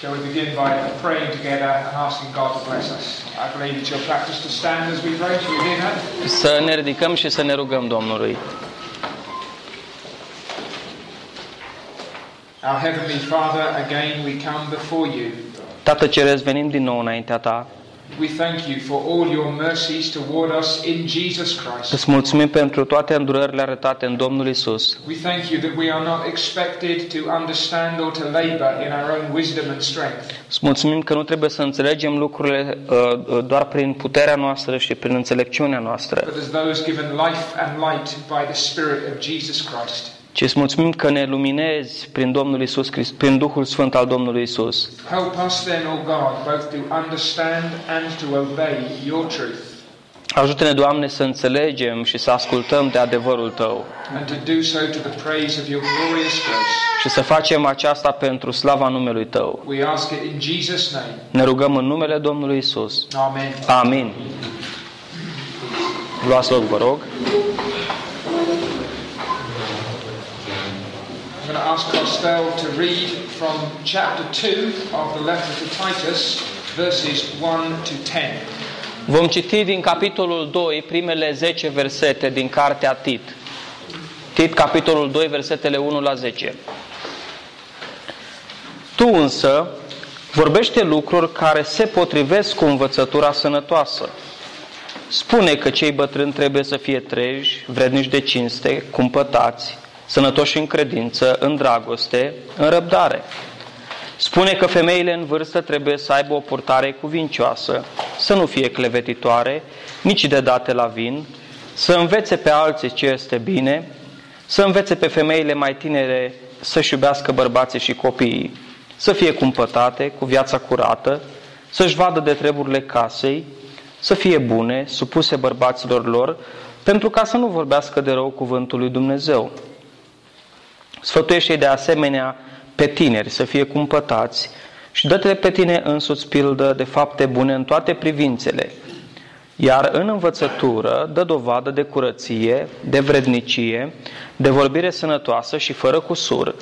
Shall we begin by praying together and asking God to bless us? I believe it's your practice to stand as we pray. Shall we do that? Să ne ridicăm și să ne rugăm Domnului. Our Heavenly Father, again we come before you. Tată Ceresc, venim din nou înaintea Ta. We thank you for all your mercies toward us in Jesus Christ. Îți mulțumim pentru toate îndurările arătate în Domnul Isus. We thank you that we are not expected to understand or to labor in our own wisdom and strength. Îți mulțumim că nu trebuie să înțelegem lucrurile uh, uh, doar prin puterea noastră și prin înțelepciunea noastră, but as those given life and light by the Spirit of Jesus Christ. Ci îți mulțumim că ne luminezi prin Domnul Isus Christ, prin Duhul Sfânt al Domnului Isus. Help us then, O God, both to understand and to obey your truth, Ajută-ne, Doamne, să înțelegem și să ascultăm de adevărul Tău and to do so to the praise of your glorious grace. și să facem aceasta pentru slava numelui Tău. We ask it in Jesus' name. Ne rugăm în numele Domnului Isus. Amen. Amin. Luați loc, vă rog. I'm going to ask Costello to read from chapter 2 of the letter to Titus, verses 1 to 10. Vom citi din capitolul 2 primele 10 versete din cartea Tit. Tit, capitolul 2, versetele 1 la 10. Tu însă vorbește lucruri care se potrivesc cu învățătura sănătoasă. Spune că cei bătrâni trebuie să fie treji, vrednici de cinste, cumpătați, sănătoși în credință, în dragoste, în răbdare. Spune că femeile în vârstă trebuie să aibă o purtare cuvincioasă, să nu fie clevetitoare, nici de date la vin, să învețe pe alții ce este bine, să învețe pe femeile mai tinere să-și iubească bărbații și copiii, să fie cumpătate, cu viața curată, să-și vadă de treburile casei, să fie bune, supuse bărbaților lor, pentru ca să nu vorbească de rău cuvântul lui Dumnezeu. Sfătuiește de asemenea pe tineri să fie cumpătați și dă-te pe tine însuți pildă de fapte bune în toate privințele. Iar în învățătură dă dovadă de curăție, de vrednicie, de vorbire sănătoasă și fără cusur,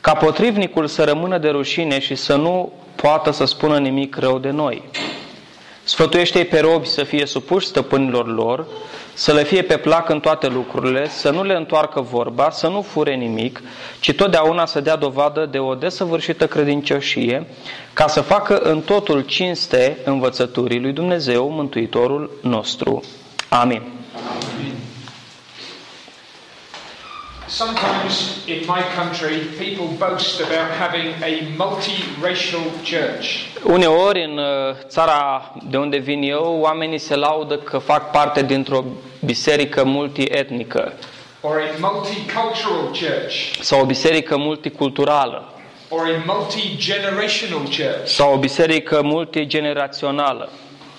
ca potrivnicul să rămână de rușine și să nu poată să spună nimic rău de noi. Sfătuiește-i pe robi să fie supuși stăpânilor lor, să le fie pe plac în toate lucrurile, să nu le întoarcă vorba, să nu fure nimic, ci totdeauna să dea dovadă de o desăvârșită credincioșie, ca să facă în totul cinste învățăturii lui Dumnezeu, Mântuitorul nostru. Amin. Sometimes in my country, people boast about having a multiracial church. Uneori în uh, țara de unde vin eu, oamenii se laudă că fac parte dintr-o biserică multietnică or a multicultural church, sau o biserică multiculturală or a multi-generational church. sau o biserică multigenerațională.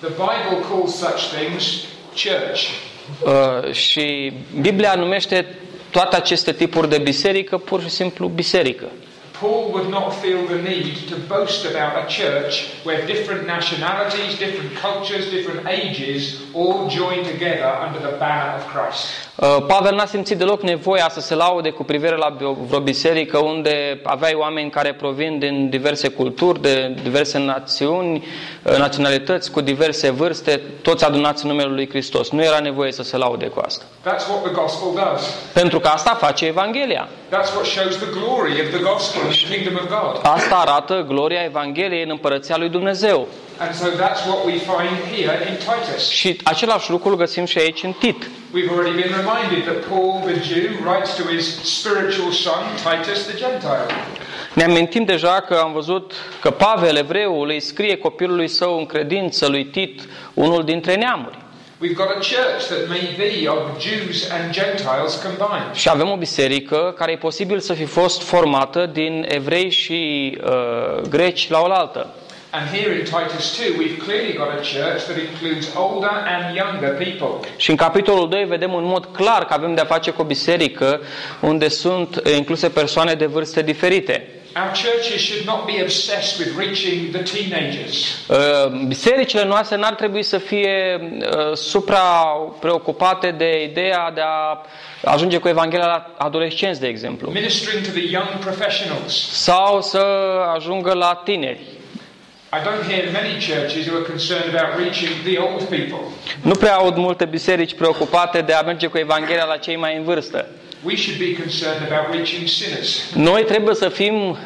The Bible calls such things church. Uh, și Biblia numește toate aceste tipuri de biserică pur și simplu biserică. Paul would not feel the need to boast about a church where different nationalities, different cultures, different ages all join together under the banner of Christ. Uh, Pavel n-a simțit deloc nevoia să se laude cu privire la vreo biserică unde aveai oameni care provin din diverse culturi, de diverse națiuni, uh, naționalități, cu diverse vârste, toți adunați în numele lui Hristos. Nu era nevoie să se laude cu asta. That's what the gospel does. Pentru că asta face Evanghelia. That's what shows the glory of the gospel and the kingdom of God. Asta arată gloria Evangheliei în împărăția lui Dumnezeu. And so that's what we find here in Titus. Și același lucru îl găsim și aici în Tit. We've already been reminded that Paul the Jew writes to his spiritual son Titus the Gentile. Ne amintim deja că am văzut că Pavel, evreul, îi scrie copilului său în credință lui Tit, unul dintre neamuri. We've got a church that may be of Jews and Gentiles combined. Și avem o biserică care e posibil să fi fost formată din evrei și uh, greci la oaltă. And here in Titus 2, we've clearly got a church that includes older and younger people. Și în capitolul 2 vedem în mod clar că avem de-a face cu o biserică unde sunt eh, incluse persoane de vârste diferite. Our churches should not be obsessed with reaching the teenagers. Uh, Bisericile noastre n-ar trebui să fie uh, supra preocupate de ideea de a ajunge cu Evanghelia la adolescenți, de exemplu, Ministering to the young professionals. sau să ajungă la tineri. Nu prea aud multe biserici preocupate de a merge cu Evanghelia la cei mai în vârstă. We should be concerned about reaching sinners. Noi trebuie să fim uh,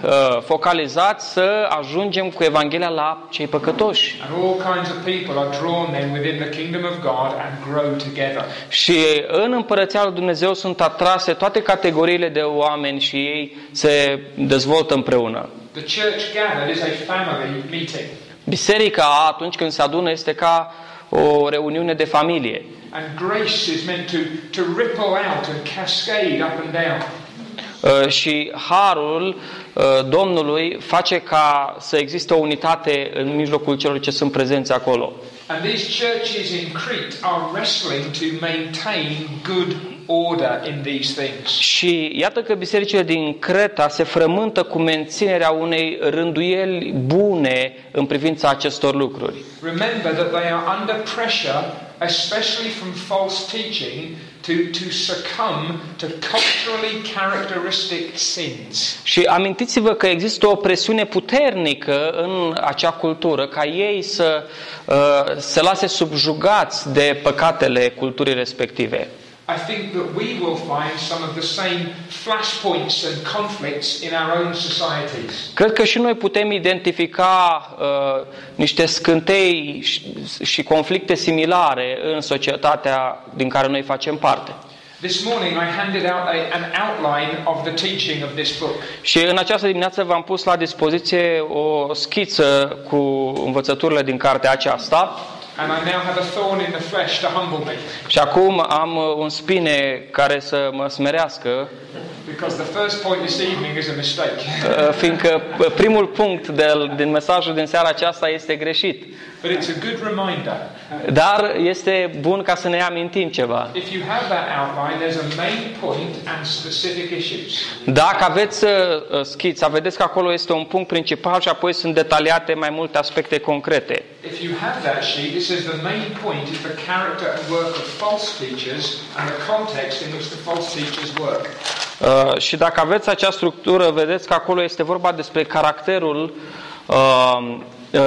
focalizați să ajungem cu Evanghelia la cei păcătoși. And all kinds of people are drawn then within the kingdom of God and grow together. Și în împărăția lui Dumnezeu sunt atrase toate categoriile de oameni și ei se dezvoltă împreună. The church gathered is a family meeting. Biserica, atunci când se adună, este ca o reuniune de familie. And grace is meant to, to ripple out and cascade up and down. Uh, Și harul uh, Domnului face ca să existe o unitate în mijlocul celor ce sunt prezenți acolo. And these churches in Crete are wrestling to maintain good order in these things. Și iată că bisericile din Creta se frământă cu menținerea unei rânduieli bune în privința acestor lucruri. Remember that they are under pressure, especially from false teaching, to, to succumb to culturally characteristic sins. Și amintiți-vă că există o presiune puternică în acea cultură ca ei să uh, se lase subjugați de păcatele culturii respective. I think that we will find some of the same flashpoints and conflicts in our own societies. Cred că și noi putem identifica uh, niște scântei și, și conflicte similare în societatea din care noi facem parte. This morning I handed out a, an outline of the teaching of this book. Și în această dimineață v-am pus la dispoziție o schiță cu învățăturile din cartea aceasta And I now have a thorn in the flesh to humble me. și acum am uh, un spine care să mă smerească, Because the first point this evening is a mistake. uh, fiindcă uh, primul punct de, din mesajul din seara aceasta este greșit. But it's a good reminder. Dar este bun ca să ne amintim ceva. If you have that outline, there's a main point and specific issues. Dacă aveți uh, schița, vedeți că acolo este un punct principal și apoi sunt detaliate mai multe aspecte concrete. If you have that sheet, it says the main point is the character and work of false teachers and the context in which the false teachers work. Uh, și dacă aveți acea structură, vedeți că acolo este vorba despre caracterul uh, uh,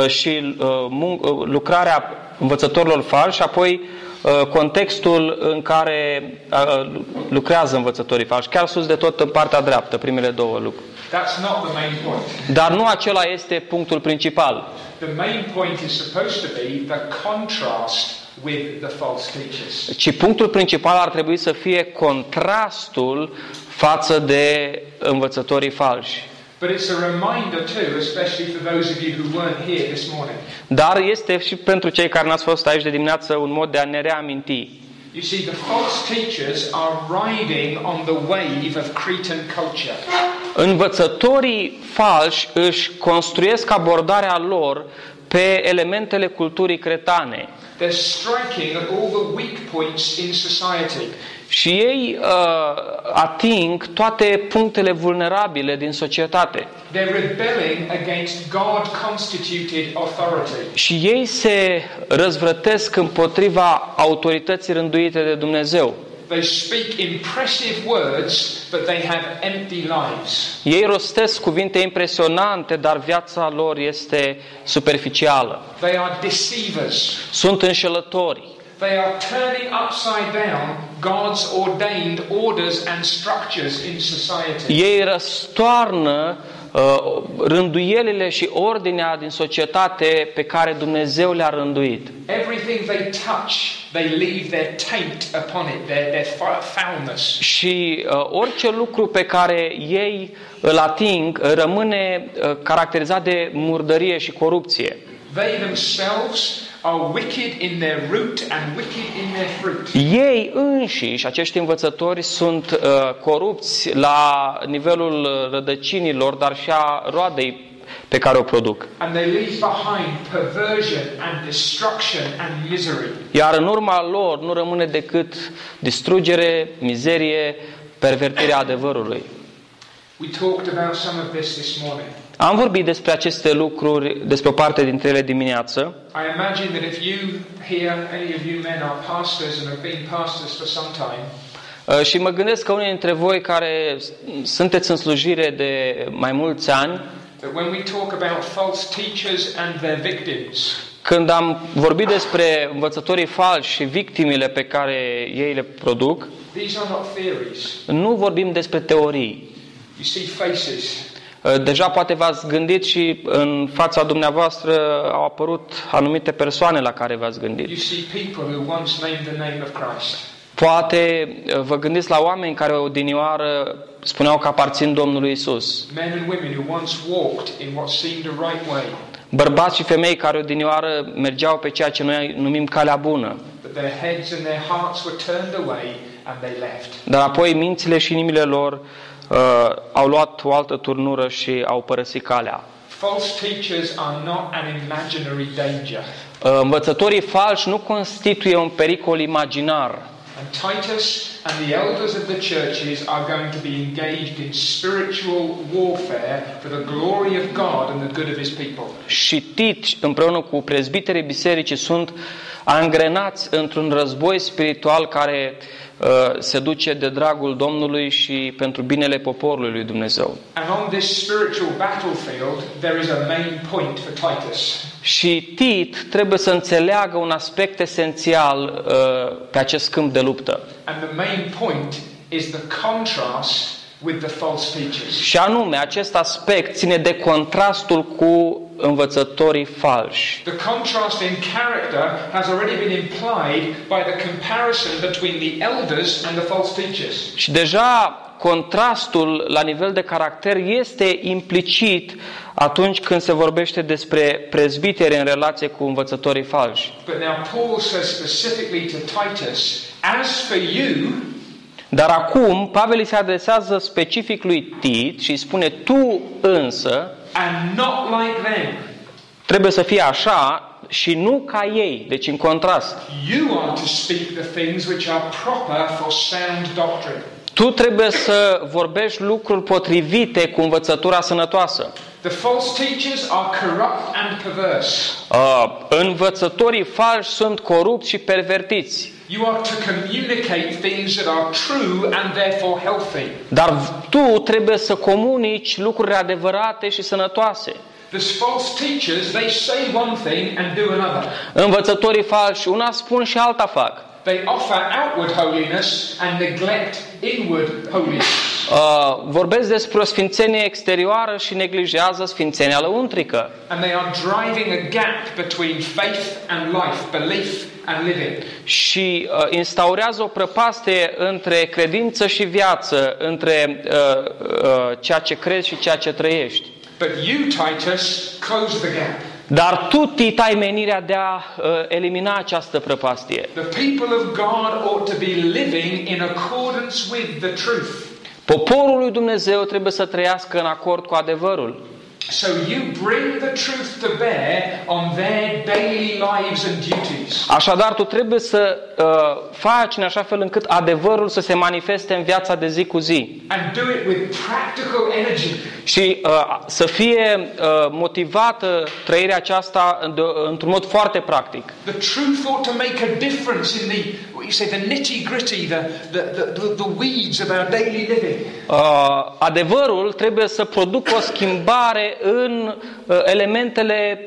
și uh, mun- uh, lucrarea învățătorilor falși și apoi uh, contextul în care uh, lucrează învățătorii falși, chiar sus de tot în partea dreaptă, primele două lucruri. That's not the main point. Dar nu acela este punctul principal. The main point is supposed to be the contrast with the false teachers. Ci punctul principal ar trebui să fie contrastul față de învățătorii falși. But it's a reminder too, especially for those of you who weren't here this morning. Dar este și pentru cei care n-ați fost aici de dimineață un mod de a ne reaminti. You see, the false teachers are riding on the wave of Cretan culture. Învățătorii falși își construiesc abordarea lor pe elementele culturii cretane. They're striking at all the weak points in society. Și ei uh, ating toate punctele vulnerabile din societate. They're rebelling against God constituted authority. Și ei se răzvrătesc împotriva autorității rânduite de Dumnezeu. They speak impressive words, but they have empty lives. Ei rostesc cuvinte impresionante, dar viața lor este superficială. They are deceivers. Sunt înșelători. They are turning upside down God's ordained orders and structures in society. Ei răstoarnă uh, rânduielile și ordinea din societate pe care Dumnezeu le-a rânduit. Everything they touch, they leave their taint upon it, their, their fou- foulness. Și uh, orice lucru pe care ei îl ating uh, rămâne uh, caracterizat de murdărie și corupție. They themselves are wicked in their root and wicked in their fruit. Ei înșiși, acești învățători, sunt uh, corupți la nivelul rădăcinilor, dar și a roadei pe care o produc. And they leave behind perversion and destruction and misery. Iar în urma lor nu rămâne decât distrugere, mizerie, pervertirea adevărului. We talked about some of this this morning. Am vorbit despre aceste lucruri, despre o parte dintre ele dimineață. I imagine that if you here, any of you men are pastors and have been pastors for some time, Uh, Și mă gândesc că unii dintre voi care s- sunteți în slujire de mai mulți ani, that when we talk about false teachers and their victims, când am vorbit despre învățătorii falși și victimele pe care ei le produc, these are not theories. nu vorbim despre teorii. You see faces, Uh, Deja poate v-ați gândit și în fața dumneavoastră au apărut anumite persoane la care v-ați you gândit. see people who once named the name of Christ. Poate uh, vă gândiți la oameni care odinioară spuneau că aparțin Domnului Isus. Men and women who once walked in what seemed a right way, Bărbați și femei care odinioară mergeau pe ceea ce noi numim calea bună. but their heads and their hearts were turned away and they left. Dar apoi mințile și inimile lor uh, au luat o altă turnură și au părăsit calea. False teachers are not an imaginary danger. Uh, învățătorii falși nu constituie un pericol imaginar. And Titus and the elders of the churches are going to be engaged in spiritual warfare for the glory of God and the good of his people. Și Tit, împreună cu prezbiterii bisericii, sunt angrenați într-un război spiritual care uh, se duce de dragul Domnului și pentru binele poporului lui Dumnezeu. And on this spiritual battlefield, there is a main point for Titus. Și Tit trebuie să înțeleagă un aspect esențial uh, pe acest câmp de luptă. And the main point is the contrast with the false teachers. Și anume, acest aspect ține de contrastul cu învățătorii falși. The contrast in character has already been implied by the comparison between the elders and the false teachers. Și deja contrastul la nivel de caracter este implicit atunci când se vorbește despre prezbiteri în relație cu învățătorii falși. But now Paul says specifically to Titus, as for you, Dar acum Pavel îi se adresează specific lui Tit și îi spune tu însă and not like them. trebuie să fie așa și nu ca ei, deci în contrast. You are to speak the things which are proper for sound doctrine. Tu trebuie să vorbești lucruri potrivite cu învățătura sănătoasă. The false teachers are corrupt and perverse. Uh, învățătorii falși sunt corupți și pervertiți. You are to communicate things that are true and therefore healthy. Dar tu trebuie să comunici lucruri adevărate și sănătoase. The false teachers, they say one thing and do another. Învățătorii falși una spun și alta fac. They offer outward holiness and neglect inward holiness. Uh, vorbesc despre o sfințenie exterioară și neglijează sfințenia lăuntrică. And they are driving a gap between faith and life, belief and living. Și uh, instaurează o prăpastie între credință și viață, între uh, uh, ceea ce crezi și ceea ce trăiești. But you, Titus, close the gap. Dar tu, Tit, ai menirea de a uh, elimina această prăpastie. The people of God ought to be living in accordance with the truth. Poporul lui Dumnezeu trebuie să trăiască în acord cu adevărul. So you bring the truth to bear on their daily lives and duties. Așadar, tu trebuie să uh, faci în așa fel încât adevărul să se manifeste în viața de zi cu zi And do it with practical energy. și uh, să fie uh, motivată trăirea aceasta de, într-un mod foarte practic. The truth ought to make a difference in the, what you say, the nitty gritty, the, the, the, the, the weeds of our daily living. Uh, adevărul trebuie să producă o schimbare în uh, elementele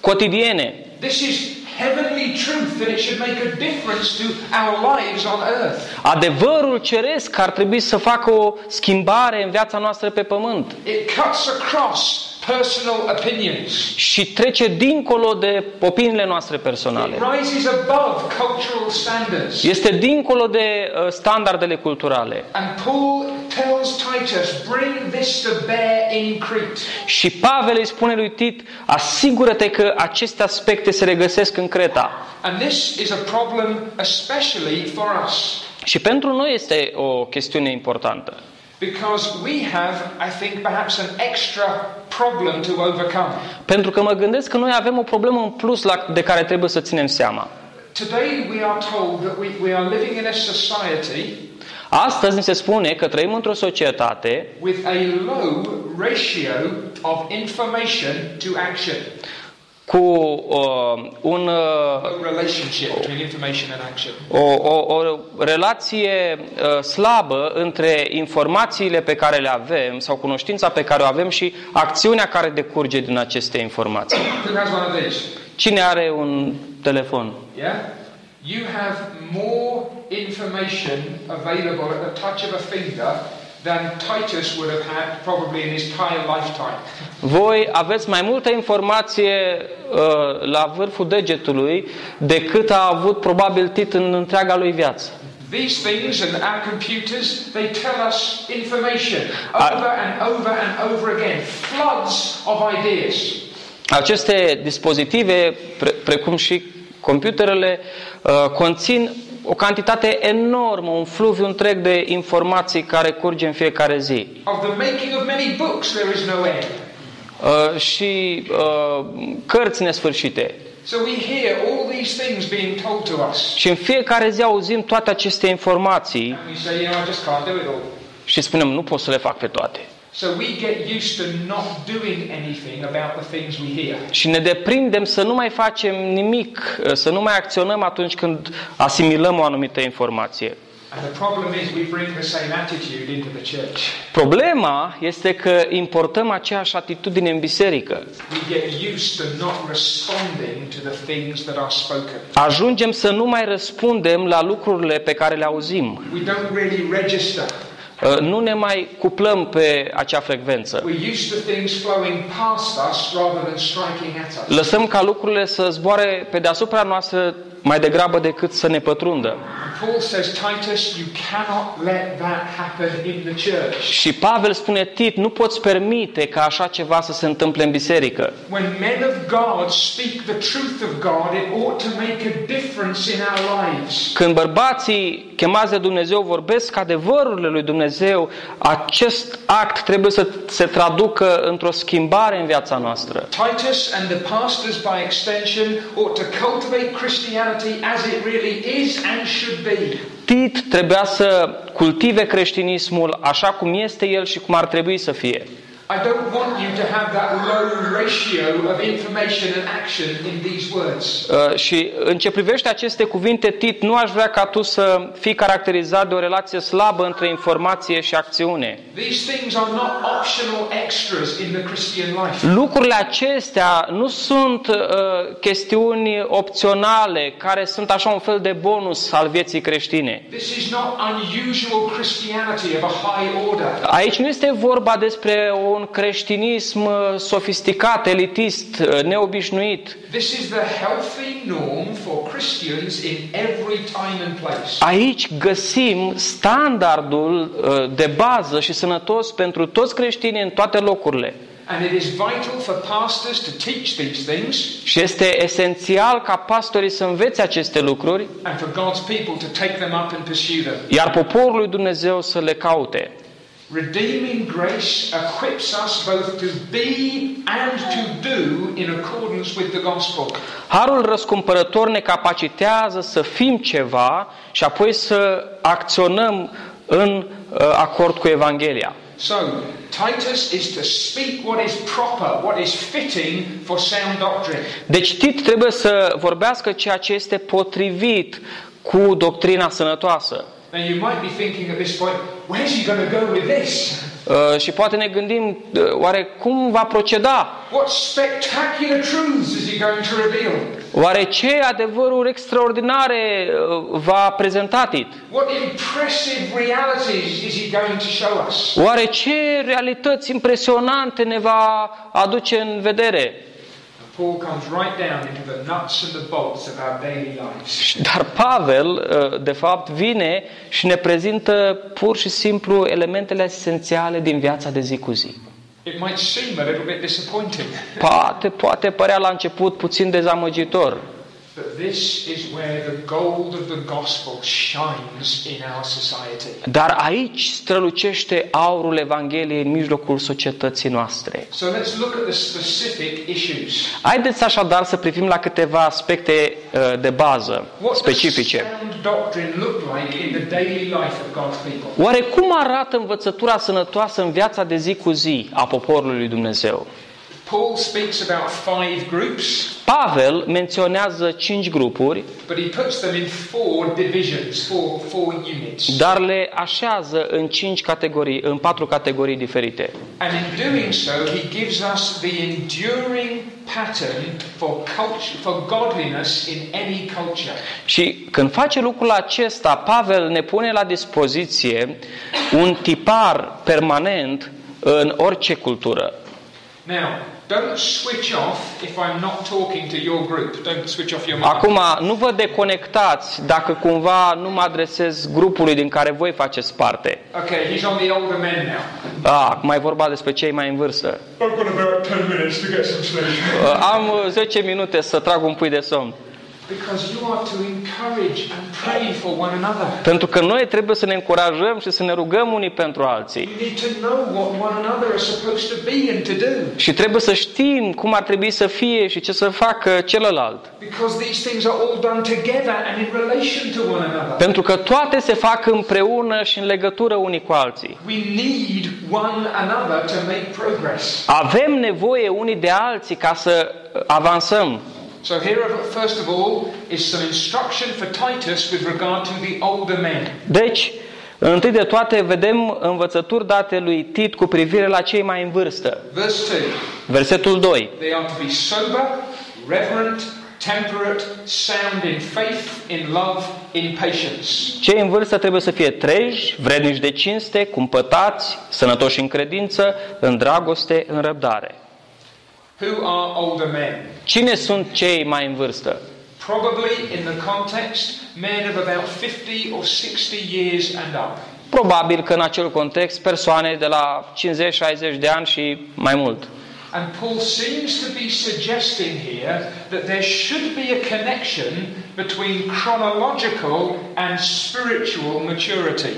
cotidiene. This is heavenly truth and it should make a difference to our lives on earth. Adevărul ceresc ar trebui să facă o schimbare în viața noastră pe pământ It cuts across personal opinions. și trece dincolo de opiniile noastre personale. It rises above cultural standards. Este dincolo de uh, standardele culturale. And Paul tells Titus, bring this to bear in Crete. Și Pavel îi spune lui Tit, asigură-te că aceste aspecte se regăsesc în Creta. And this is a problem especially for us. Și pentru noi este o chestiune importantă. Because we have, I think, perhaps an extra problem to overcome. Pentru că mă gândesc că noi avem o problemă în plus la, de care trebuie să ținem seama. Today we are told that we, we are living in a society Astăzi ni se spune că trăim într-o societate with a low ratio of information to action. Cu uh, un, uh, Low relationship between information and action. o, o, o relație uh, slabă între informațiile pe care le avem sau cunoștința pe care o avem și acțiunea care decurge din aceste informații. Who has one of these? Cine are un telefon? Yeah? You have more information available at the touch of a finger than Titus would have had probably in his entire lifetime. Voi aveți mai multă informație uh, la vârful degetului decât a avut probabil Tit în întreaga lui viață. These things and our computers, they tell us information I- over and over and over again, floods of ideas. Aceste dispozitive, pre- precum și computerele, uh, conțin o cantitate enormă, un fluviu întreg de informații care curge în fiecare zi. Of the making of many books, there is no end. Uh, și uh, cărți nesfârșite. So we hear all these things being told to us. Și în fiecare zi auzim toate aceste informații And we say, you know, I just can't do it all. și spunem, nu pot să le fac pe toate. So we get used to not doing anything about the things we hear. Și ne deprindem să nu mai facem nimic, să nu mai acționăm atunci când asimilăm o anumită informație. And the problem is we bring the same attitude into the church. Problema este că importăm aceeași atitudine în biserică. We get used to not responding to the things that are spoken. Ajungem să nu mai răspundem la lucrurile pe care le auzim. We don't really register. Uh, Nu ne mai cuplăm pe acea frecvență. We're used to things flowing past us rather than striking at us. Lăsăm ca lucrurile să zboare pe deasupra noastră mai degrabă decât să ne pătrundă. And Paul says, Titus, you cannot let that happen in the church. Și Pavel spune, Tit, nu poți permite ca așa ceva să se întâmple în biserică. When men of God speak the truth of God, it ought to make a difference in our lives. Când bărbații chemați de Dumnezeu vorbesc adevărurile lui Dumnezeu, acest act trebuie să se traducă într-o schimbare în viața noastră. Titus and the pastors, by extension, ought to cultivate Christianity as it really is and should be. Tit trebuia să cultive creștinismul așa cum este el și cum ar trebui să fie. I don't want you to have that low ratio of information and action in these words. Uh, și în ce privește aceste cuvinte, Tit, nu aș vrea ca tu să fii caracterizat de o relație slabă între informație și acțiune. These things are not optional extras in the Christian life. Lucrurile acestea nu sunt uh, chestiuni opționale care sunt așa un fel de bonus al vieții creștine. This is not unusual Christianity of a high order. Aici nu este vorba despre un creștinism uh, sofisticat, elitist, uh, neobișnuit. This is the healthy norm for Christians in every time and place. Aici găsim standardul uh, de bază și sănătos pentru toți creștinii în toate locurile. And it is vital for pastors to teach these things Și este esențial ca pastorii să învețe aceste lucruri, and for God's people to take them up and pursue them. iar poporul lui Dumnezeu să le caute. Redeeming grace equips us both to be and to do in accordance with the gospel. Harul răscumpărător ne capacitează să fim ceva și apoi să acționăm în uh, acord cu Evanghelia. So, Titus is to speak what is proper, what is fitting for sound doctrine. Deci Tit trebuie să vorbească ceea ce este potrivit cu doctrina sănătoasă. Now, you might be thinking at this point, where's he going to go with this? Uh, și poate ne gândim, uh, oare cum va proceda? What spectacular truths is he going to reveal? Oare ce adevăruri extraordinare uh, va prezenta Tit? What impressive realities is he going to show us? Oare ce realități impresionante ne va aduce în vedere? Dar Pavel, uh, de fapt, vine și ne prezintă pur și simplu elementele esențiale din viața de zi cu zi. It might seem a little bit disappointing. Poate, poate părea la început puțin dezamăgitor. But this is where the gold of the gospel shines in our society. Dar aici strălucește aurul Evangheliei în mijlocul societății noastre. So let's look at the specific issues. Haideți așadar să privim la câteva aspecte uh, de bază, What does specifice. sound doctrine look like in the daily life of God's people? Oare cum arată învățătura sănătoasă în viața de zi cu zi a poporului lui Dumnezeu? Paul speaks about five groups, Pavel menționează cinci grupuri, but he puts them in four divisions, four, four units. dar le așează în cinci categorii, în patru categorii diferite. And in doing so, he gives us the enduring pattern for culture, for godliness in any culture. Și când face lucrul acesta, Pavel ne pune la dispoziție un tipar permanent în orice cultură. Now, don't switch off if I'm not talking to your group. Don't switch off your mind. Acum, nu vă deconectați dacă cumva nu mă adresez grupului din care voi faceți parte. Okay, he's on the older men now. Ah, acum e vorba despre cei mai în vârstă. I've got about 10 minutes to get some sleep. Uh, Am uh, 10 minute să trag un pui de somn. Because you are to encourage and pray for one another. Pentru că noi trebuie să ne încurajăm și să ne rugăm unii pentru alții. You need to know what one another are supposed to be and to do. Și trebuie să știm cum ar trebui să fie și ce să facă celălalt. Because these things are all done together and in relation to one another. Pentru că toate se fac împreună și în legătură unii cu alții. We need one another to make progress. Avem nevoie unii de alții ca să avansăm. So here, first of all, is some instruction for Titus with regard to the older men. Deci, întâi de toate, vedem învățături date lui Tit cu privire la cei mai în vârstă. Verse 2. Versetul 2. They are to be sober, reverent, temperate, sound in faith, in love, in patience. Cei în vârstă trebuie să fie treji, vrednici de cinste, cumpătați, sănătoși în credință, în dragoste, în răbdare. Who are older men? Cine sunt cei mai în vârstă? Probably in the context, men of about 50 or 60 years and up. Probabil că în acel context persoane de la 50-60 de ani și mai mult. And Paul seems to be suggesting here that there should be a connection between chronological and spiritual maturity.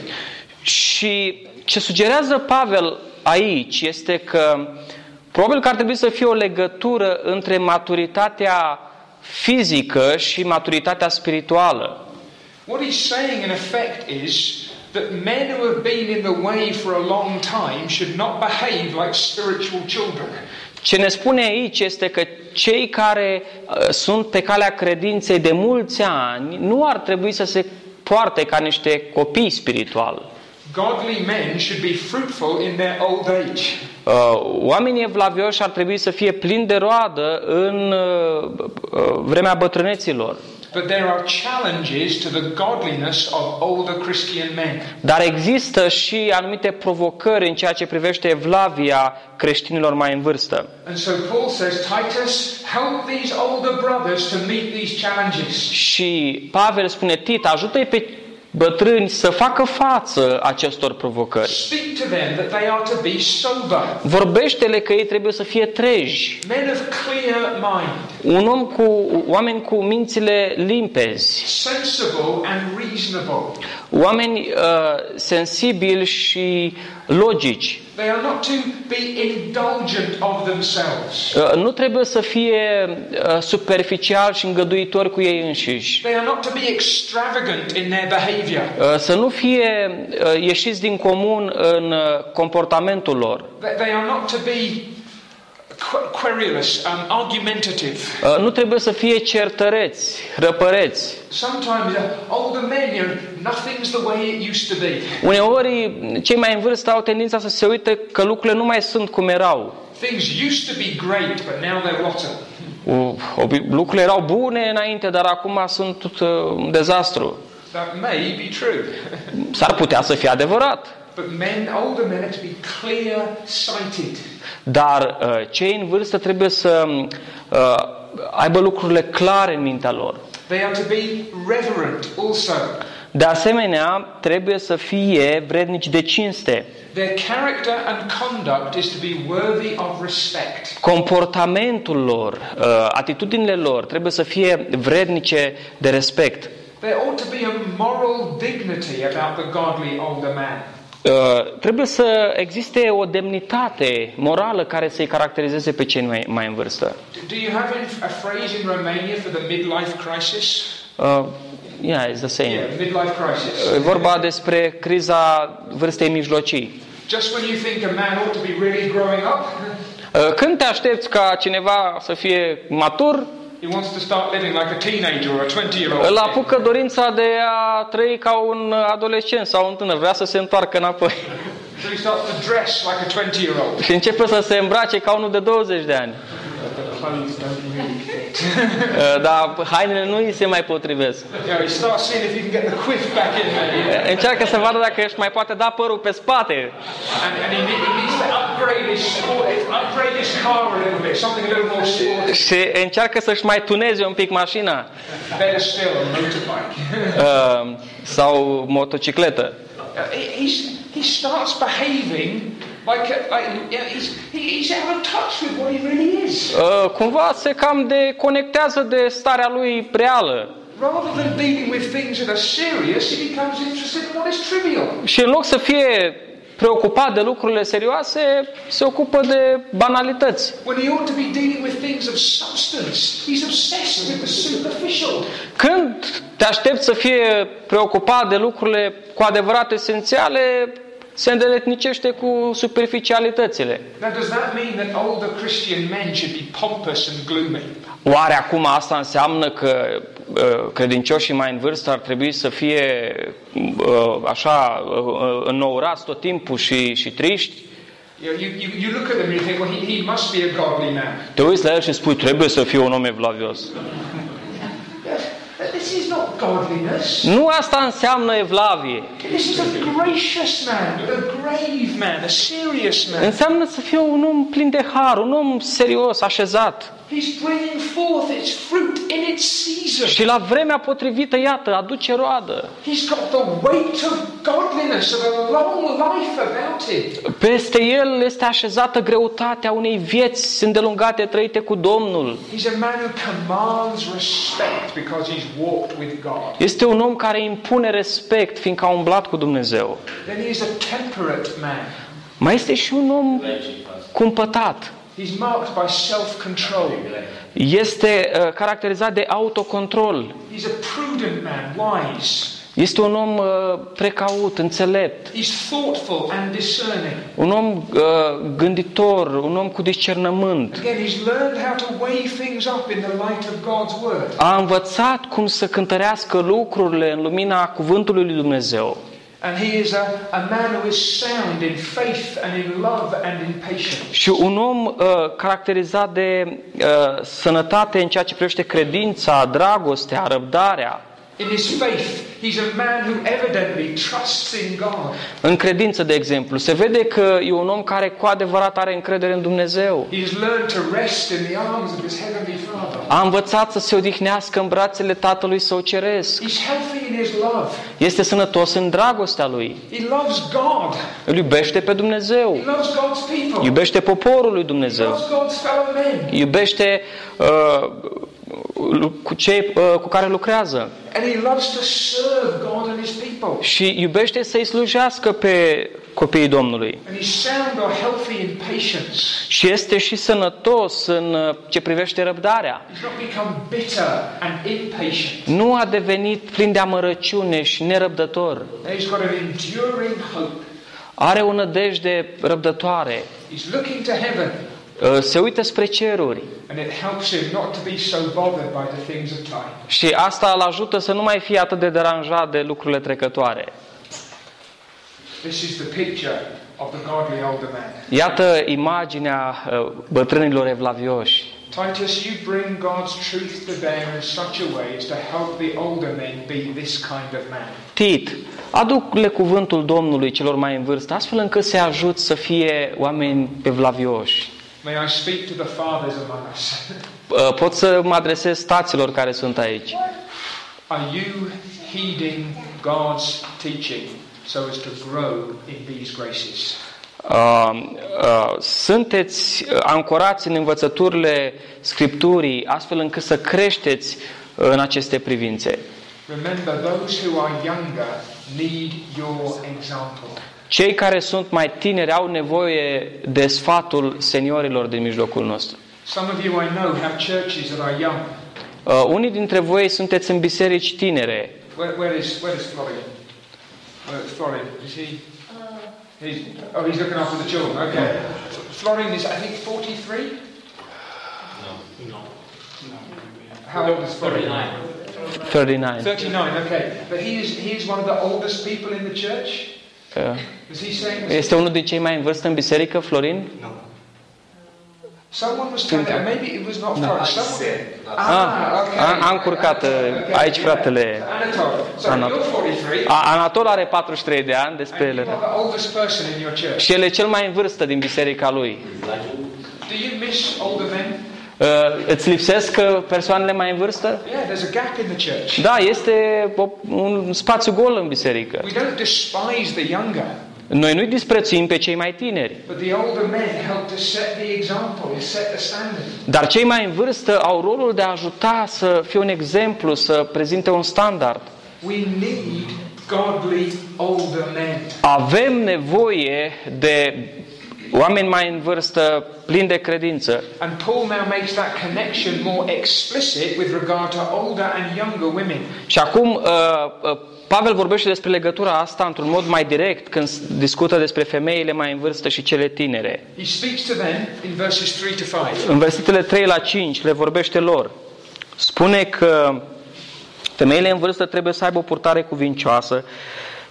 Și ce sugerează Pavel aici este că probabil că ar trebui să fie o legătură între maturitatea fizică și maturitatea spirituală. What he's saying in effect is that men who have been in the way for a long time should not behave like spiritual children. Ce ne spune aici este că cei care uh, sunt pe calea credinței de mulți ani nu ar trebui să se poarte ca niște copii spirituali. Godly men should be fruitful in their old age. Uh, Oamenii evlavioși ar trebui să fie plini de roadă în uh, uh, vremea bătrâneților. But there are challenges to the godliness of older Christian men. Dar există și anumite provocări în ceea ce privește evlavia creștinilor mai în vârstă. And so Paul says, Titus, help these older brothers to meet these challenges. Și Pavel spune, Tit, ajută-i pe bătrâni să facă față acestor provocări. Speak to them that they are to be sober, Vorbește-le că ei trebuie să fie treji, men of clear mind, un om cu oameni cu mințile limpezi, sensible and reasonable. oameni uh, sensibili și logici. They are not to be indulgent of themselves. Uh, nu trebuie să fie uh, superficial și îngăduitori cu ei înșiși. They are not to be extravagant in their behavior. Uh, Să nu fie uh, ieșiți din comun în uh, comportamentul lor. They they are not to be qu- querulous, um, argumentative. Uh, Nu trebuie să fie certăreți, răpăreți. Sometimes uh, older men, you know, nothing's the way it used to be. Uneori, cei mai în vârstă au tendința să se uite că lucrurile nu mai sunt cum erau. Things used to be great, but now they're rotten. Uh, obi- Lucrurile erau bune înainte, dar acum sunt uh, un dezastru. That may be true. S-ar putea să fie adevărat. But men, older men, are to be clear-sighted. Dar uh, cei în vârstă trebuie să uh, aibă lucrurile clare în mintea lor. They are to be reverent also. De asemenea, trebuie să fie vrednici de cinste. Their character and conduct is to be worthy of respect. Comportamentul lor, uh, atitudinile lor trebuie să fie vrednice de respect. There ought to be a moral dignity about the godly older man. Uh, trebuie să existe o demnitate morală care să-i caracterizeze pe cei mai, mai în vârstă. Do you have a phrase in Romania for the midlife crisis? Uh, yeah, it's the same. Yeah, midlife crisis. E vorba despre criza vârstei mijlocii. Just when you think a man ought to be really growing up, Uh, Când te aștepți ca cineva să fie matur, he wants to start living like a teenager or a 20-year-old. îl apucă dorința de a trăi ca un adolescent sau un tânăr, vrea să se întoarcă înapoi. So he starts to dress like a 20-year-old. Și începe să se îmbrace ca unul de 20 de ani. The clothes don't really fit. Uh, Dar hainele nu îi se mai potrivesc. You know, he starts seeing if he can get the quiff back in there. yeah. Uh, Încearcă să vadă dacă își mai poate da părul pe spate. And, and he, ne- he needs to upgrade his sport, upgrade his car a little bit, something a little more sporty. Și încearcă să-și mai tuneze un pic mașina. Better still, a motorbike. Uh, Sau motocicletă. Uh, he, he's, he starts behaving like, a, like you know, he's, he, he's out of touch with what he really is. Uh, Cumva se cam deconectează de starea lui reală. Rather than dealing with things that are serious, he becomes interested in what is trivial. Și în loc să fie preocupat de lucrurile serioase, se ocupă de banalități. When he ought to be dealing with things of substance, he's obsessed with the superficial. Când te aștepți să fie preocupat de lucrurile cu adevărat esențiale, se îndeletnicește cu superficialitățile. Now, does that mean that older Christian men should be pompous and gloomy? Oare acum asta înseamnă că uh, credincioșii mai în vârstă ar trebui să fie uh, așa uh, înnourați tot timpul și, și triști? You, know, you, you, you look at them and you think, well, he, he must be a godly man. Te uiți la el și spui, trebuie să fie un om evlavios. This is not godliness. Nu asta înseamnă evlavie. This is a gracious man, a grave man, a serious man. Înseamnă să fie un om plin de har, un om serios, așezat. He's bringing forth its fruit in its season. Și la vremea potrivită, iată, aduce roadă. He's got the weight of godliness, of a long life about him. Peste el este așezată greutatea unei vieți îndelungate trăite cu Domnul. He's a man who commands respect because he's walked with God. Este un om care impune respect, fiindcă a umblat cu Dumnezeu. Then he is a temperate man. Mai este și un om cumpătat. He's marked by self-control. Este uh, caracterizat de autocontrol. He's a prudent man, wise. Este un om uh, precaut, înțelept. He's thoughtful and discerning. Un om uh, gânditor, un om cu discernământ. Again, he's learned how to weigh things up in the light of God's word. A învățat cum să cântărească lucrurile în lumina cuvântului lui Dumnezeu. And he is a, a man who is sound in faith and in love and in patience. Și un om uh, caracterizat de uh, sănătate în ceea ce privește credința, dragostea, răbdarea. In his faith, he's a man who evidently trusts in God. În credință, de exemplu, se vede că e un om care cu adevărat are încredere în Dumnezeu. He's learned to rest in the arms of his heavenly Father. A învățat să se odihnească în brațele Tatălui Său Ceresc. He's healthy in his love. Este sănătos în dragostea Lui. He loves God. Îl iubește pe Dumnezeu. He loves God's people. Iubește poporul lui He Dumnezeu. loves God's fellow men. Iubește uh, cu cei uh, cu care lucrează. And he loves to serve God and his people. Și iubește să-i slujească pe copiii Domnului. And he's sound or healthy in patience. Și este și sănătos în uh, ce privește răbdarea. He's not become bitter and impatient. Nu a devenit plin de amărăciune și nerăbdător. He's got an enduring hope. Are o nădejde răbdătoare. He's looking to heaven. Uh, Se uită spre ceruri. And it helps him not to be so bothered by the things of time. Și asta îl ajută să nu mai fie atât de deranjat de lucrurile trecătoare. This is the picture of the godly older man. Iată imaginea uh, bătrânilor evlavioși. Titus, you bring God's truth to bear in such a way as to help the older men be this kind of man. Tit, aduc-le cuvântul Domnului celor mai în vârstă, astfel încât să ajut să fie oameni evlavioși. May I speak to the fathers among us? Uh, Pot să mă adresez staților care sunt aici. Are you heeding God's teaching so as to grow in these graces. Uh, uh, sunteți uh, ancorați în învățăturile Scripturii astfel încât să creșteți în aceste privințe. Remember, those who are younger need your example. Cei care sunt mai tineri au nevoie de sfatul seniorilor din mijlocul nostru. Some of you I know have churches that are young. Uh, unii dintre voi sunteți în biserici tinere. Where, where is where is Florian? Where is Florian? Is he? He's, oh, he's looking after the children. Okay. Florian is, I think, 43. How old is Florian? 39. 39. Okay, but he is he is one of the oldest people in the church. Uh, Was he saying? Este unul din cei mai în vârstă în biserică, Florin? Someone was telling me. Maybe it was not Florian. Someone. Ah, okay. a, a încurcat uh, aici fratele. Anatol. So Anatol. you're 43. A, Anatol are 43 de ani despre And el. you're the oldest person in your church. Și el e cel mai în vârstă din biserica lui. Do you miss older men? Uh, îți lipsesc uh, persoanele mai în vârstă? Yeah, there's a gap in the church. Da, este o, un spațiu gol în biserică. We don't despise the younger, Noi nu-i disprețuim pe cei mai tineri, but the older men help to set the example, set the standard. dar cei mai în vârstă au rolul de a ajuta să fie un exemplu, să prezinte un standard. We need godly older men. Avem nevoie de oameni mai în vârstă plini de credință. And Paul now makes that connection more explicit with regard to older and younger women. Și acum uh, uh, Pavel vorbește despre legătura asta într-un mod mai direct când s- discută despre femeile mai în vârstă și cele tinere. He speaks to them in verses 3 to 5. În versetele 3 la 5 le vorbește lor. Spune că femeile în vârstă trebuie să aibă o purtare cuvincioasă,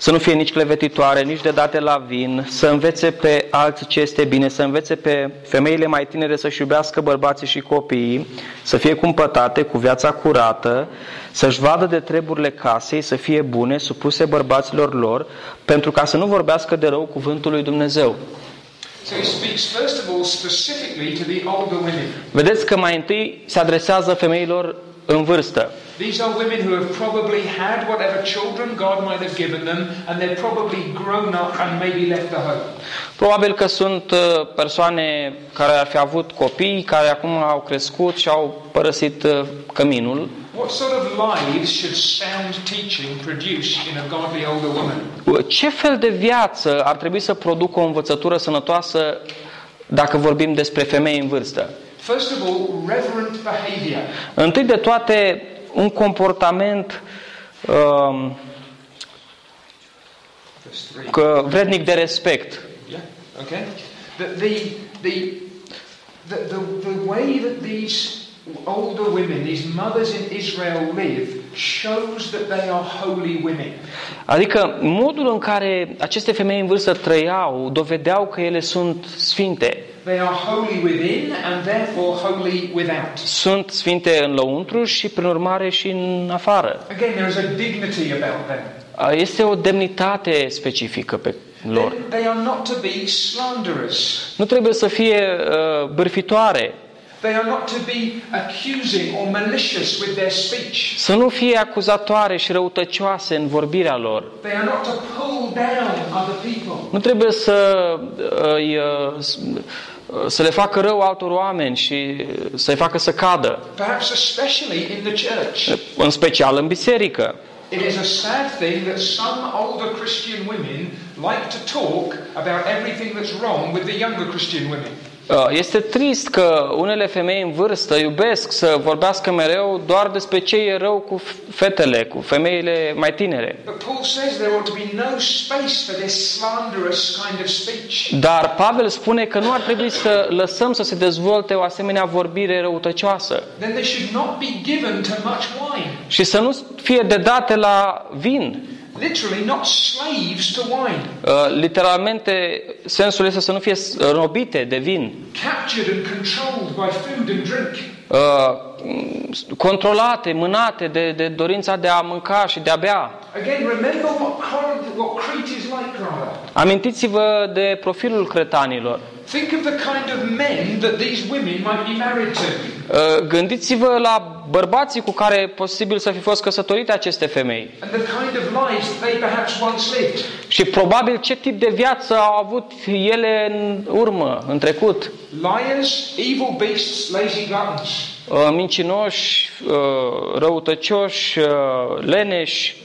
să nu fie nici clevetitoare, nici de date la vin, să învețe pe alții ce este bine, să învețe pe femeile mai tinere să-și iubească bărbații și copiii, să fie cumpătate cu viața curată, să-și vadă de treburile casei, să fie bune, supuse bărbaților lor, pentru ca să nu vorbească de rău cuvântul lui Dumnezeu. So he speaks first of all specifically to the older women. Vedeți că mai întâi se adresează femeilor în vârstă. These are women who have probably had whatever children God might have given them, and they're probably grown up and maybe left the home. Probabil că sunt uh, persoane care ar fi avut copii, care acum au crescut și au părăsit uh, căminul. What sort of lives should sound teaching produce in a godly older woman? Ce fel de viață ar trebui să producă o învățătură sănătoasă dacă vorbim despre femei în vârstă? First of all, reverent behavior. Întâi de toate, un comportament um, Verse 3. că vrednic de respect. Yeah, okay. The, the, the, the, the, the way that these older women, these mothers in Israel live, shows that they are holy women. Adică modul în care aceste femei în vârstă trăiau dovedeau că ele sunt sfinte. They are holy within and therefore holy without. Sunt sfinte în lăuntru și prin urmare și în afară. Again, there is a dignity about them. Este o demnitate specifică pe lor. They, they are not to be slanderers. Nu trebuie să fie uh, bârfitoare, They are not to be accusing or malicious with their speech. să nu fie acuzatoare și răutăcioase în vorbirea lor. They are not to pull down other people. Nu trebuie să, uh, îi, uh, s- uh, să le facă rău altor oameni și să-i facă să cadă, Perhaps especially in the church. în special în biserică. It is a sad thing that some older Christian women like to talk about everything that's wrong with the younger Christian women. Uh, Este trist că unele femei în vârstă iubesc să vorbească mereu doar despre ce e rău cu fetele, cu femeile mai tinere. But Paul says there ought to be no space for this slanderous kind of speech. Dar Pavel spune că nu ar trebui să lăsăm să se dezvolte o asemenea vorbire răutăcioasă Then they should not be given to much wine. și să nu fie dedate la vin. Literally, not slaves to wine. Uh, Literalmente, sensul este să nu fie robite de vin, Captured and controlled by food and drink. Uh, controlate, mânate de, de dorința de a mânca și de a bea. Again, remember what, Corinth, what Crete is like, rather. Amintiți-vă de profilul cretanilor. Think of the kind of men that these women might be married to. Uh, Gândiți-vă la bărbații cu care posibil să fi fost căsătorite aceste femei. And the kind of lives that they perhaps once lived. Și probabil ce tip de viață au avut ele în urmă, în trecut. Liars, evil beasts, lazy gluttons. Uh, Mincinoși, uh, răutăcioși, uh, leneși,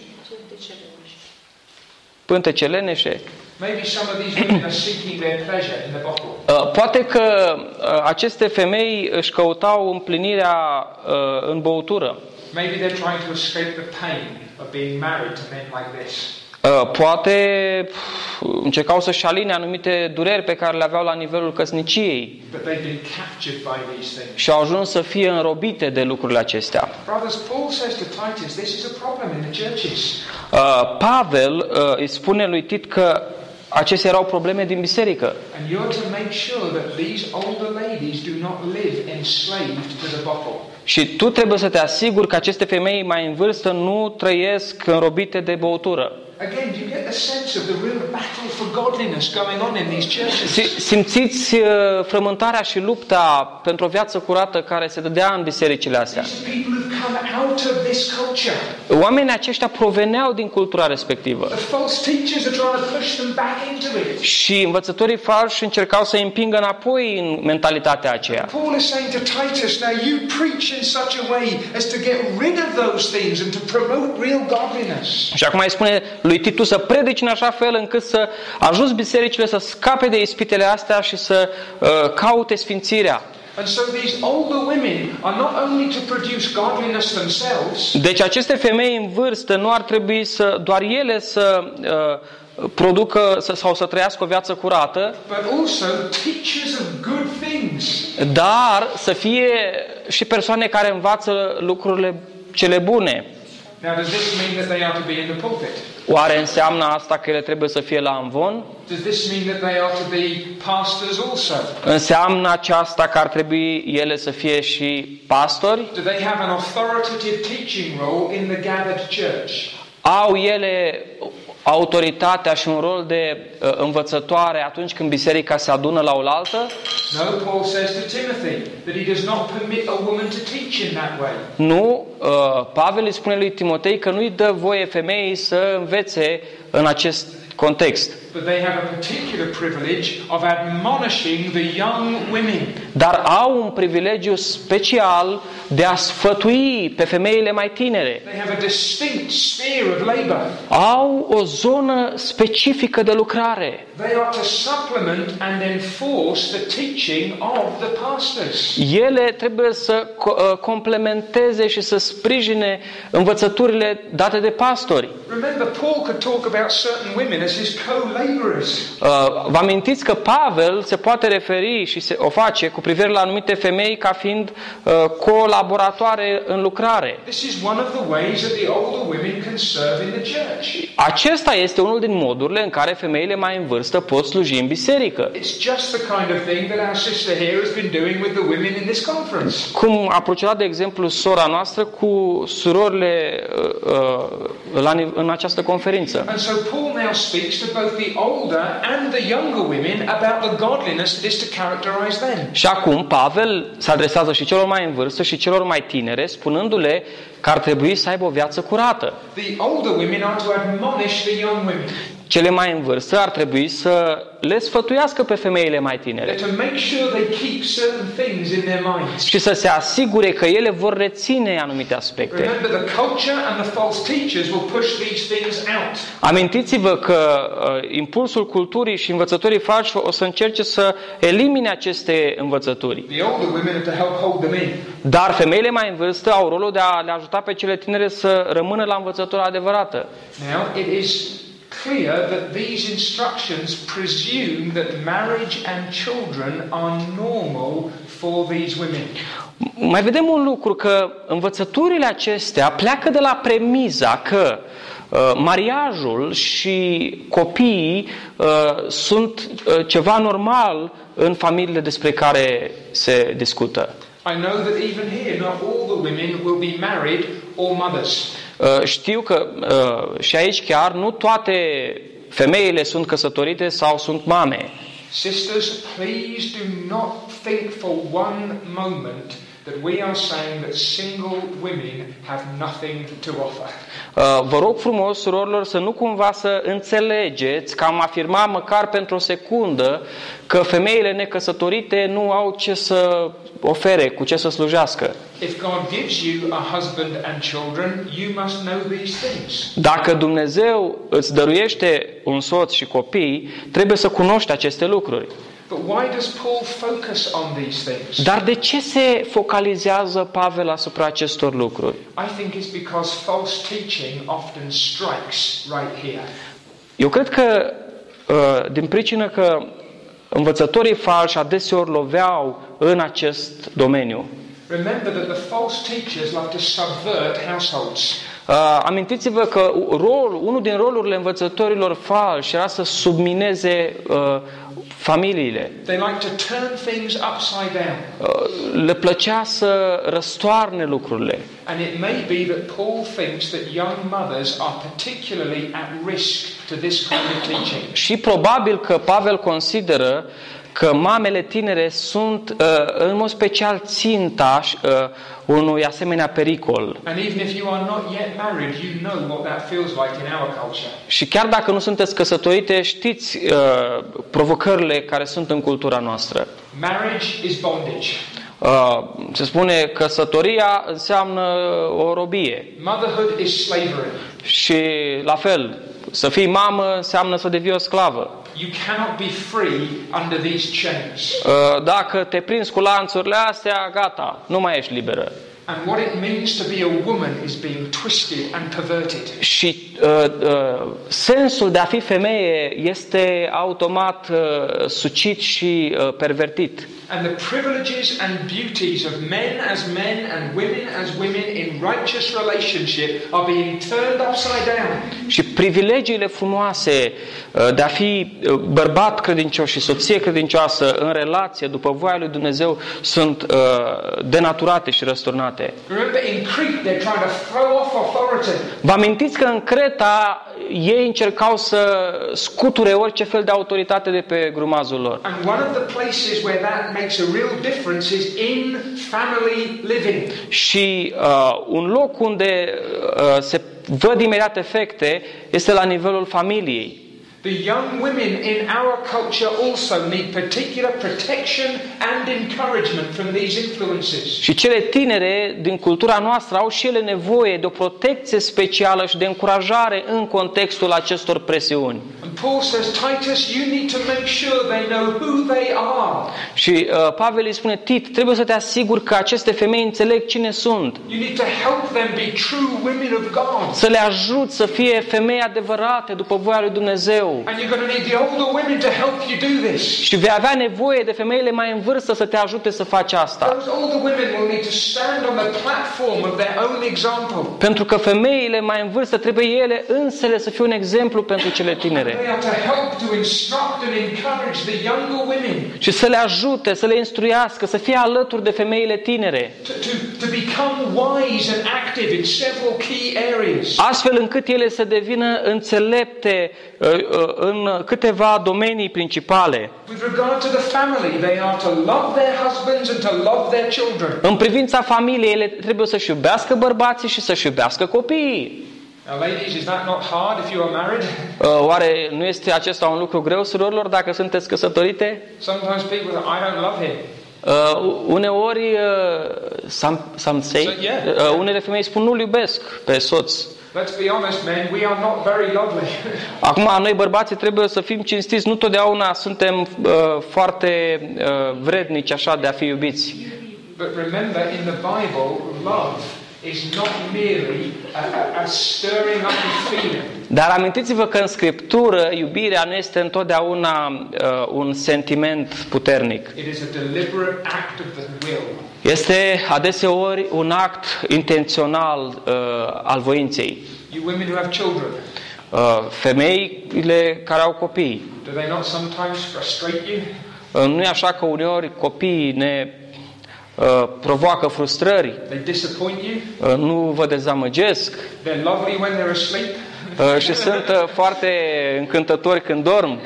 pântece leneșe. Maybe some of these women are seeking their pleasure in the bottle. Uh, Poate că uh, aceste femei își căutau împlinirea uh, în băutură. Maybe they're trying to escape the pain of being married to men like this. Uh, Poate pf, încercau să-și aline anumite dureri pe care le aveau la nivelul căsniciei But they've been captured by these things. și au ajuns să fie înrobite de lucrurile acestea. Brothers, Paul says to Titus, this is a problem in the churches. Uh, Pavel uh, îi spune lui Tit că acestea erau probleme din biserică And you're to make sure that these older ladies do not live enslaved to the bottle. și tu trebuie să te asiguri că aceste femei mai în vârstă nu trăiesc înrobite de băutură. Again, do you get the sense of the real battle for godliness going on in these churches? Si- Simțiți uh, frământarea și lupta pentru o viață curată care se dădea în bisericile astea. These are people who've come out of this culture. Oamenii aceștia proveneau din cultura respectivă The false teachers are trying to push them back into it. și învățătorii falși încercau să îi împingă înapoi în mentalitatea aceea. Paul is saying to Titus, now you preach in such a way as to get rid of those things and to promote real godliness. Și acum îi spune lui Titu să predici în așa fel încât să ajuți bisericile să scape de ispitele astea și să uh, caute sfințirea. And so these older women are not only to produce godliness themselves, Deci aceste femei în vârstă nu ar trebui să doar ele să uh, producă să, sau să trăiască o viață curată, but also teachers of good things. dar să fie și persoane care învață lucrurile cele bune. Now, does this mean that they are to be in the pulpit? Oare înseamnă asta că ele trebuie să fie la amvon? Does this mean that they are to be pastors also? Înseamnă aceasta că ar trebui ele să fie și pastori? Do they have an authoritative teaching role in the gathered church? Au ele autoritatea și un rol de uh, învățătoare atunci când biserica se adună la oaltă? No, Paul says to Timothy that he does not permit a woman to teach in that way. Nu, uh, Pavel îi spune lui Timotei că nu-i dă voie femeii să învețe în acest context. But they have a particular privilege of admonishing the young women. Dar au un privilegiu special de a sfătui pe femeile mai tinere. They have a distinct sphere of labor. Au o zonă specifică de lucrare. They are to supplement and enforce the teaching of the pastors. Ele trebuie să co- uh, complementeze și să sprijine învățăturile date de pastori. Remember, Paul could talk about certain women as his co-laborers. Uh, Vă amintiți că Pavel se poate referi și se, o face cu privire la anumite femei ca fiind uh, colaboratoare în lucrare. This is one of the ways that the older women can serve in the church. Acesta este unul din modurile în care femeile mai în vârstă pot sluji în biserică. It's just the kind of thing that our sister here has been doing with the women in this conference. Cum a procedat, de exemplu, sora noastră cu surorile uh, uh, la, nive- în această conferință. And so Paul now speaks to both the older and the younger women about the godliness that is to characterize them. Și acum Pavel se adresează și celor mai în vârstă și celor mai tinere, spunându-le că ar trebui să aibă o viață curată. The older women are to admonish the young women. Cele mai în vârstă ar trebui să le sfătuiască pe femeile mai tinere They're to make sure they keep certain things in their minds. și să se asigure că ele vor reține anumite aspecte. Remember, the culture and the false teachers will push these things out. Amintiți-vă că uh, impulsul culturii și învățătorii falși o să încerce să elimine aceste învățături. The older women are to help hold them in. Dar femeile mai în vârstă au rolul de a le ajuta pe cele tinere să rămână la învățătura adevărată. Now, it is clear that these instructions presume that marriage and children are normal for these women. Mai vedem un lucru, că învățăturile acestea pleacă de la premiza că uh, mariajul și copiii uh, sunt uh, ceva normal în familiile despre care se discută. I know that even here, not all the women will be married or mothers. Uh, Știu că uh, și aici chiar nu toate femeile sunt căsătorite sau sunt mame. Sisters, please do not think for one moment that we are saying that single women have nothing to offer. Uh, Vă rog frumos, surorilor, să nu cumva să înțelegeți că am afirmat măcar pentru o secundă că femeile necăsătorite nu au ce să ofere, cu ce să slujească. If God gives you a husband and children, you must know these things. Dacă Dumnezeu îți dăruiește un soț și copii, trebuie să cunoști aceste lucruri. But why does Paul focus on these things? Dar de ce se focalizează Pavel asupra acestor lucruri? I think it's because false teaching often strikes right here. Eu cred că uh, din pricină că învățătorii falși adeseori loveau în acest domeniu. Remember that the false teachers like to subvert households. Uh, amintiți-vă că rol, unul din rolurile învățătorilor falși era să submineze uh, familiile. They like to turn things upside down. Uh, le plăcea să răstoarne lucrurile. And it may be that Paul thinks that young mothers are particularly at risk to this kind of teaching. Și probabil că Pavel consideră că mamele tinere sunt uh, în mod special ținta uh, unui asemenea pericol. And even if you are not yet married, you know what that feels like in our culture. Și chiar dacă nu sunteți căsătorite, știți uh, provocările care sunt în cultura noastră. Marriage is bondage. Uh, se spune căsătoria înseamnă o robie Motherhood is slavery. și la fel, să fii mamă înseamnă să devii o sclavă. You cannot be free under these chains. Uh, Dacă te prinzi cu lanțurile astea, gata, nu mai ești liberă. And what it means to be a woman is being twisted and perverted. Și uh, uh, sensul de a fi femeie este automat uh, sucit și uh, pervertit. And the privileges and beauties of men as men and women as women in righteous relationship are being turned upside down. Și privilegiile frumoase uh, de a fi uh, bărbat credincios și soție credincioasă în relație după voia lui Dumnezeu sunt uh, denaturate și răsturnate. Remember in Crete they're trying to throw off authority. Vă amintiți că în Creta ei încercau să scuture orice fel de autoritate de pe grumazul lor. And one of the places where that makes a real difference is in family living. Și uh, un loc unde uh, se văd imediat efecte este la nivelul familiei. The young women in our culture also need particular protection and encouragement from these influences. Și cele tinere din cultura noastră au și ele nevoie de o protecție specială și de încurajare în contextul acestor presiuni. And Paul says, Titus, you need to make sure they know who they are. Și uh, Pavel îi spune, Tit, trebuie să te asiguri că aceste femei înțeleg cine sunt. You need to help them be true women of God. Să le ajut să fie femei adevărate după voia lui Dumnezeu. And you're going to need the older women to help you do this. Și vei avea nevoie de femeile mai în vârstă să te ajute să faci asta. Those older women will need to stand on the platform of their own example. Pentru că femeile mai în vârstă trebuie ele însele să fie un exemplu pentru cele tinere. They are to help to instruct and encourage the younger women Și să le ajute, să le instruiască, să fie alături de femeile tinere. to, to, to become wise and active in several key areas. Astfel încât ele să devină înțelepte uh, uh, în câteva domenii principale. With regard to the family, they are to love their husbands and to love their children. În privința familiei, ele trebuie să-și iubească bărbații și să-și iubească copiii. Now, ladies, is that not hard if you are married? Uh, Oare nu este acesta un lucru greu, surorilor, dacă sunteți căsătorite? Sometimes people say, I don't love him. Uh, uneori, uh, some, some say, So, yeah. uh, unele femei spun nu-l iubesc pe soț. Let's be honest, men, we are not very lovely. Acum, noi bărbații trebuie să fim cinstiți, nu totdeauna suntem uh, foarte uh, vrednici așa de a fi iubiți. but remember, in the Bible, love is not merely a, a, a stirring up of feeling. Dar amintiți-vă că în Scriptură iubirea nu este întotdeauna uh, un sentiment puternic. It is a deliberate act of the will. Este adeseori un act intențional uh, al voinței. You women who have children, Uh, femeile care au copii. do they not sometimes frustrate you? Uh, nu e așa că uneori copiii ne uh, provoacă frustrări, They disappoint you? uh, nu vă dezamăgesc They're lovely when they're asleep? uh, și sunt uh, foarte încântători când dorm.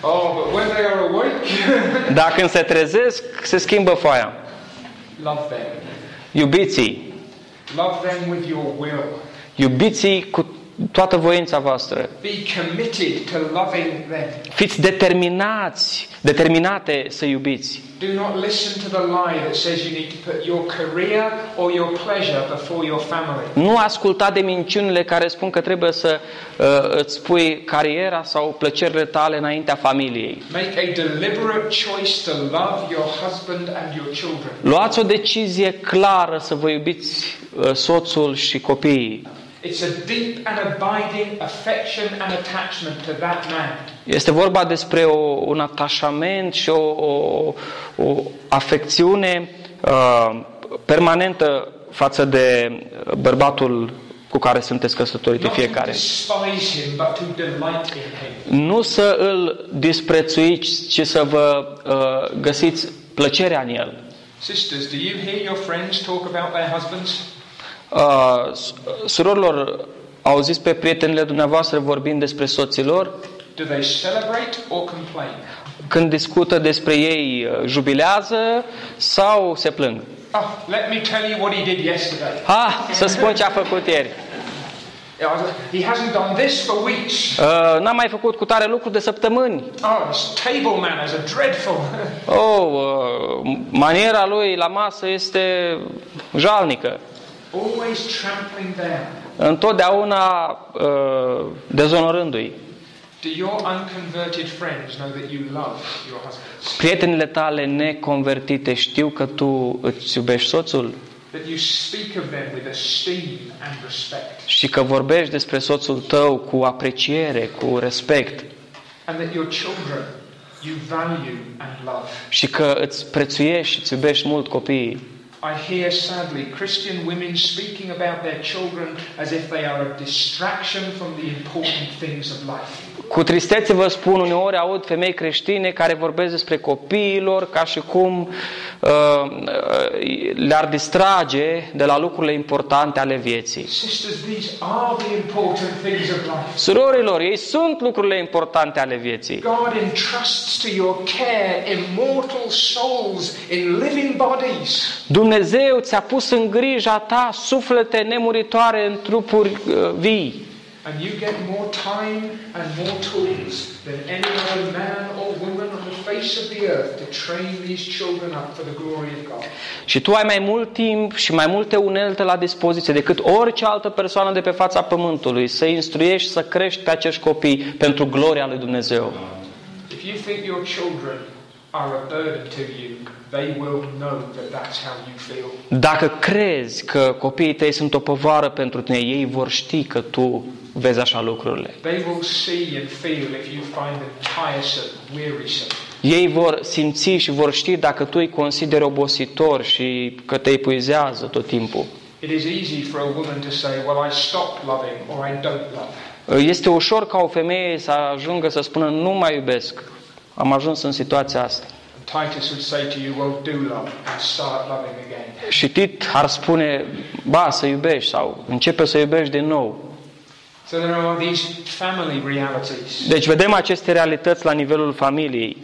Oh, but when they are awake, Dar când se trezesc, se schimbă foaia. love them. Iubiții, Love them with your will. iubiții cu toată voința voastră. Be committed to loving them. Fiți determinați, determinate să iubiți. Do not listen to the lie that says you need to put your career or your pleasure before your family. Nu asculta de minciunile care spun că trebuie să uh, îți pui cariera sau plăcerile tale înaintea familiei. Make a deliberate choice to love your husband and your children. Luați o decizie clară să vă iubiți uh, soțul și copiii. It's a deep and abiding affection and attachment to that man. Este vorba despre o, un atașament și o, o, o afecțiune uh, permanentă față de bărbatul cu care sunteți căsătoriți Not to fiecare. despise him, but to delight in him. Nu să îl disprețuiți, ci să vă uh, găsiți plăcerea în el. Sisters, do you hear your friends talk about their husbands? Uh, s- surorilor, auziți pe prietenile dumneavoastră vorbind despre soților? Do they celebrate or complain? Când discută despre ei, uh, jubilează sau se plâng? Oh, let me tell you what he did yesterday. Ha, să spun ce a făcut ieri. He hasn't done this for weeks. Uh, n-am mai făcut cu tare lucruri de săptămâni. Oh, his table manners are dreadful. Oh, uh, maniera lui la masă este jalnică. Always trampling down. Întotdeauna uh, dezonorându-i. Do your unconverted friends know that you love your husbands? Prietenile tale neconvertite știu că tu îți iubești soțul That you speak of them with esteem and respect? și că vorbești despre soțul tău cu apreciere, cu respect And that your children you value and love? și că îți prețuiești și îți iubești mult copiii. I hear sadly Christian women speaking about their children as if they are a distraction from the important things of life. Cu tristețe vă spun, uneori aud femei creștine care vorbesc despre copiilor ca și cum uh, uh, le-ar distrage de la lucrurile importante ale vieții. Sisters, these are the important things of life. Surorilor, ei sunt lucrurile importante ale vieții. God entrusts to your care immortal souls in living bodies. Dumnezeu ți-a pus în grija ta suflete nemuritoare în trupuri uh, vii. And you get more time and more tools than any other man or woman on the face of the earth to train these children up for the glory of God. Și tu ai mai mult timp și mai multe unelte la dispoziție decât orice altă persoană de pe fața pământului să instruiești, să crești pe acești copii pentru gloria lui Dumnezeu. If you think your children are a burden to you, they will know that that's how you feel. Dacă crezi că copiii tăi sunt o povară pentru tine, ei vor ști că tu vezi așa lucrurile. They will see and feel if you find them tiresome, wearisome. Ei vor simți și vor ști dacă tu îi consideri obositor și că te epuizează tot timpul. It is easy for a woman to say, Well, I stopped loving or I don't love. Este ușor ca o femeie să ajungă să spună nu mai iubesc. Am ajuns în situația asta. Titus would say to you, Well, do love and start loving again. Și Tit ar spune, ba, să iubești sau începe să iubești din nou. So there are these family realities. Deci vedem aceste realități la nivelul familiei.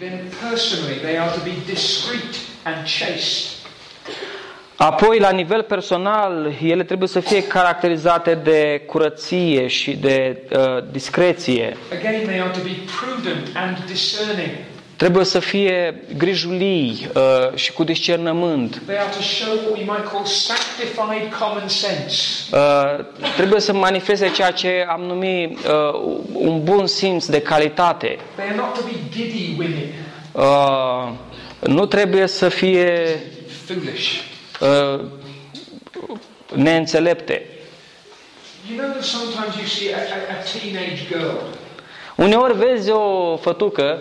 Apoi, la nivel personal, ele trebuie să fie caracterizate de curăție și de uh, discreție. Again, they are to be prudent and discerning. Trebuie să fie grijulii uh, și cu discernământ. They are to show what we might call sanctified common sense. Uh, trebuie să manifeste ceea ce am numit uh, un bun simț de calitate. They are not to be giddy women, Uh, nu trebuie să fie foolish. Uh, neînțelepte. You know that sometimes you see a, a, a teenage girl Uneori vezi o fătucă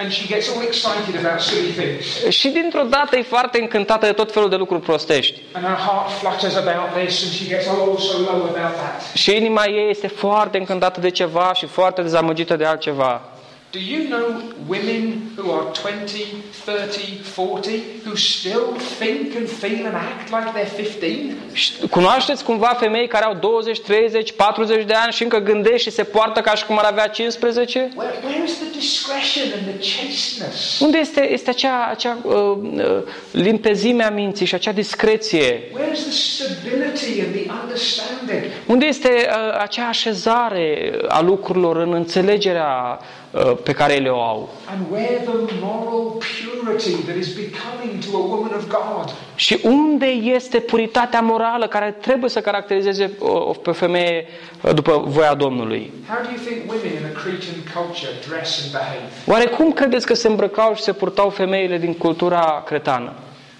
and she gets all excited about silly things. și dintr-o dată e foarte încântată de tot felul de lucruri prostești. And her heart flutters about this and she gets oh so low about that. Și inima ei este foarte încântată de ceva și foarte dezamăgită de altceva. Do you know women who are 20, 30, 40 who still think and feel and act like they're 15? Și Cunoașteți cumva femei care au 20, 30, 40 de ani și încă gândesc și se poartă ca și cum ar avea 15? Where, where is the discretion and the chasteness? Unde este, este acea, acea uh, uh, limpezime a minții și acea discreție? Where is the stability and the understanding? Unde este uh, acea așezare a lucrurilor în înțelegerea uh, pe care ele o au? And where the moral purity that is becoming to a woman of God? Și unde este puritatea morală care trebuie să caracterizeze o, o pe femeie uh, după voia Domnului? How do you think women in a Cretan culture dress and behave? Oare cum credeți că se îmbrăcau și se purtau femeile din cultura cretană?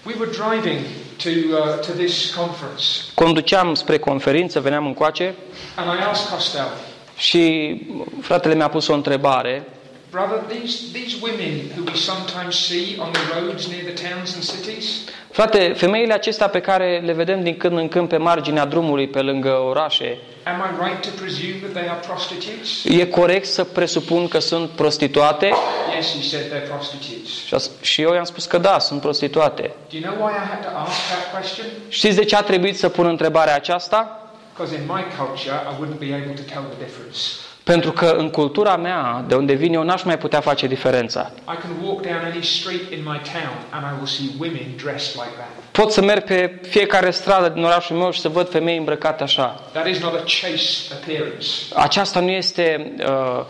We were driving to, uh, to this conference, Conduceam spre conferință, veneam încoace and I asked Costel, și fratele mi-a pus o întrebare. Brother, these, these women who we sometimes see on the roads near the towns and cities, Frate, femeile acestea pe care le vedem din când în când pe marginea drumului, pe lângă orașe, am I right to presume that they are prostitutes? e corect să presupun că sunt prostituate? Yes, he said they're prostitutes. Și, a, sp- și eu i-am spus că da, sunt prostituate. Do you know why I had to ask that question? Știți de ce a trebuit să pun întrebarea aceasta? Because in my culture, I wouldn't be able to tell the difference. Pentru că în cultura mea, de unde vin eu, n-aș mai putea face diferența. I can walk down any street in my town and I will see women dressed like that. Pot să merg pe fiecare stradă din orașul meu și să văd femei îmbrăcate așa. That is not a chaste appearance. Aceasta nu este uh,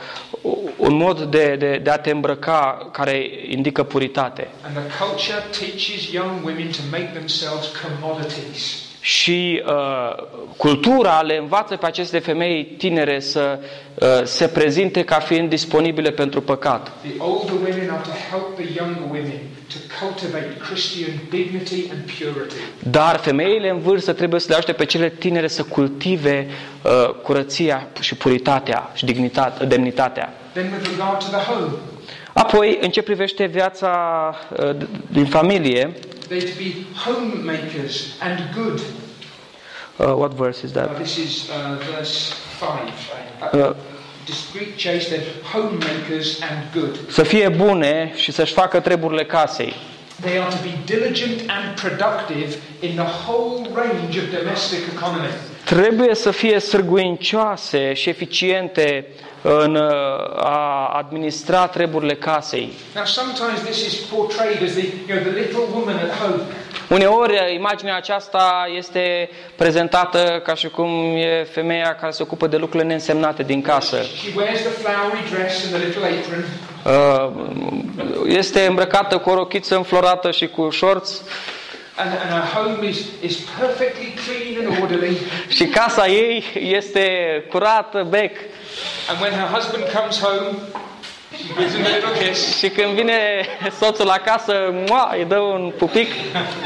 un mod de, de, de a te îmbrăca care indică puritate. And the culture teaches young women to make themselves commodities. Și uh, cultura le învață pe aceste femei tinere să uh, se prezinte ca fiind disponibile pentru păcat. The older women are to help the younger women to cultivate Christian dignity and purity. Dar femeile în vârstă trebuie să le ajute pe cele tinere să cultive uh, curăția și puritatea și dignitatea, demnitatea. Then with regard to the home, Apoi, în ce privește viața uh, din familie, they're to be homemakers and good. uh, what verse is Uh, that? this is uh, verse 5. Uh, Discreet, chaste, homemakers and good. să fie bune și să-și facă treburile casei. They are to be diligent and productive in the whole range of domestic economy. Trebuie să fie sârguincioase și eficiente în uh, a administra treburile casei. Now, sometimes this is portrayed as the, you know, the little woman at home. Uneori, imaginea aceasta este prezentată ca și cum e femeia care se ocupă de lucrurile neînsemnate din casă. She wears the flowery dress and the little apron, Uh, Este îmbrăcată cu o rochiță înflorată și cu shorts and, and her home is, is perfectly clean and orderly. și casa ei este curată, bec. And when her husband comes home, she gives him a little kiss. Și când vine soțul acasă, mua, îi dă un pupic,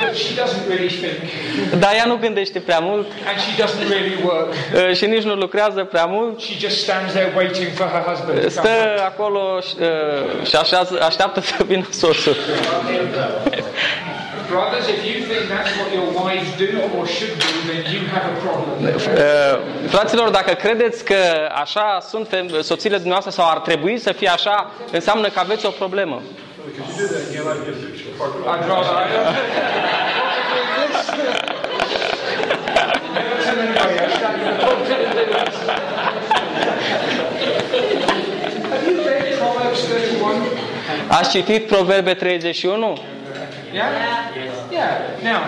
But she doesn't really think, dar ea nu gândește prea mult and she doesn't really work. uh, și nici nu lucrează prea mult. She just stands there waiting for her husband to come Stă home. acolo și, uh, și așează, așteaptă să vină soțul. Brothers, if you think that's what your wives do or should do, then you have a problem. Uh, Fraților, dacă credeți că așa sunt fem- soțiile dumneavoastră sau ar trebui să fie așa, înseamnă că aveți o problemă. I'd rather. I don't Have you read Proverbs 31? Ați citit Proverbe 31? Yeah? Yeah. Now,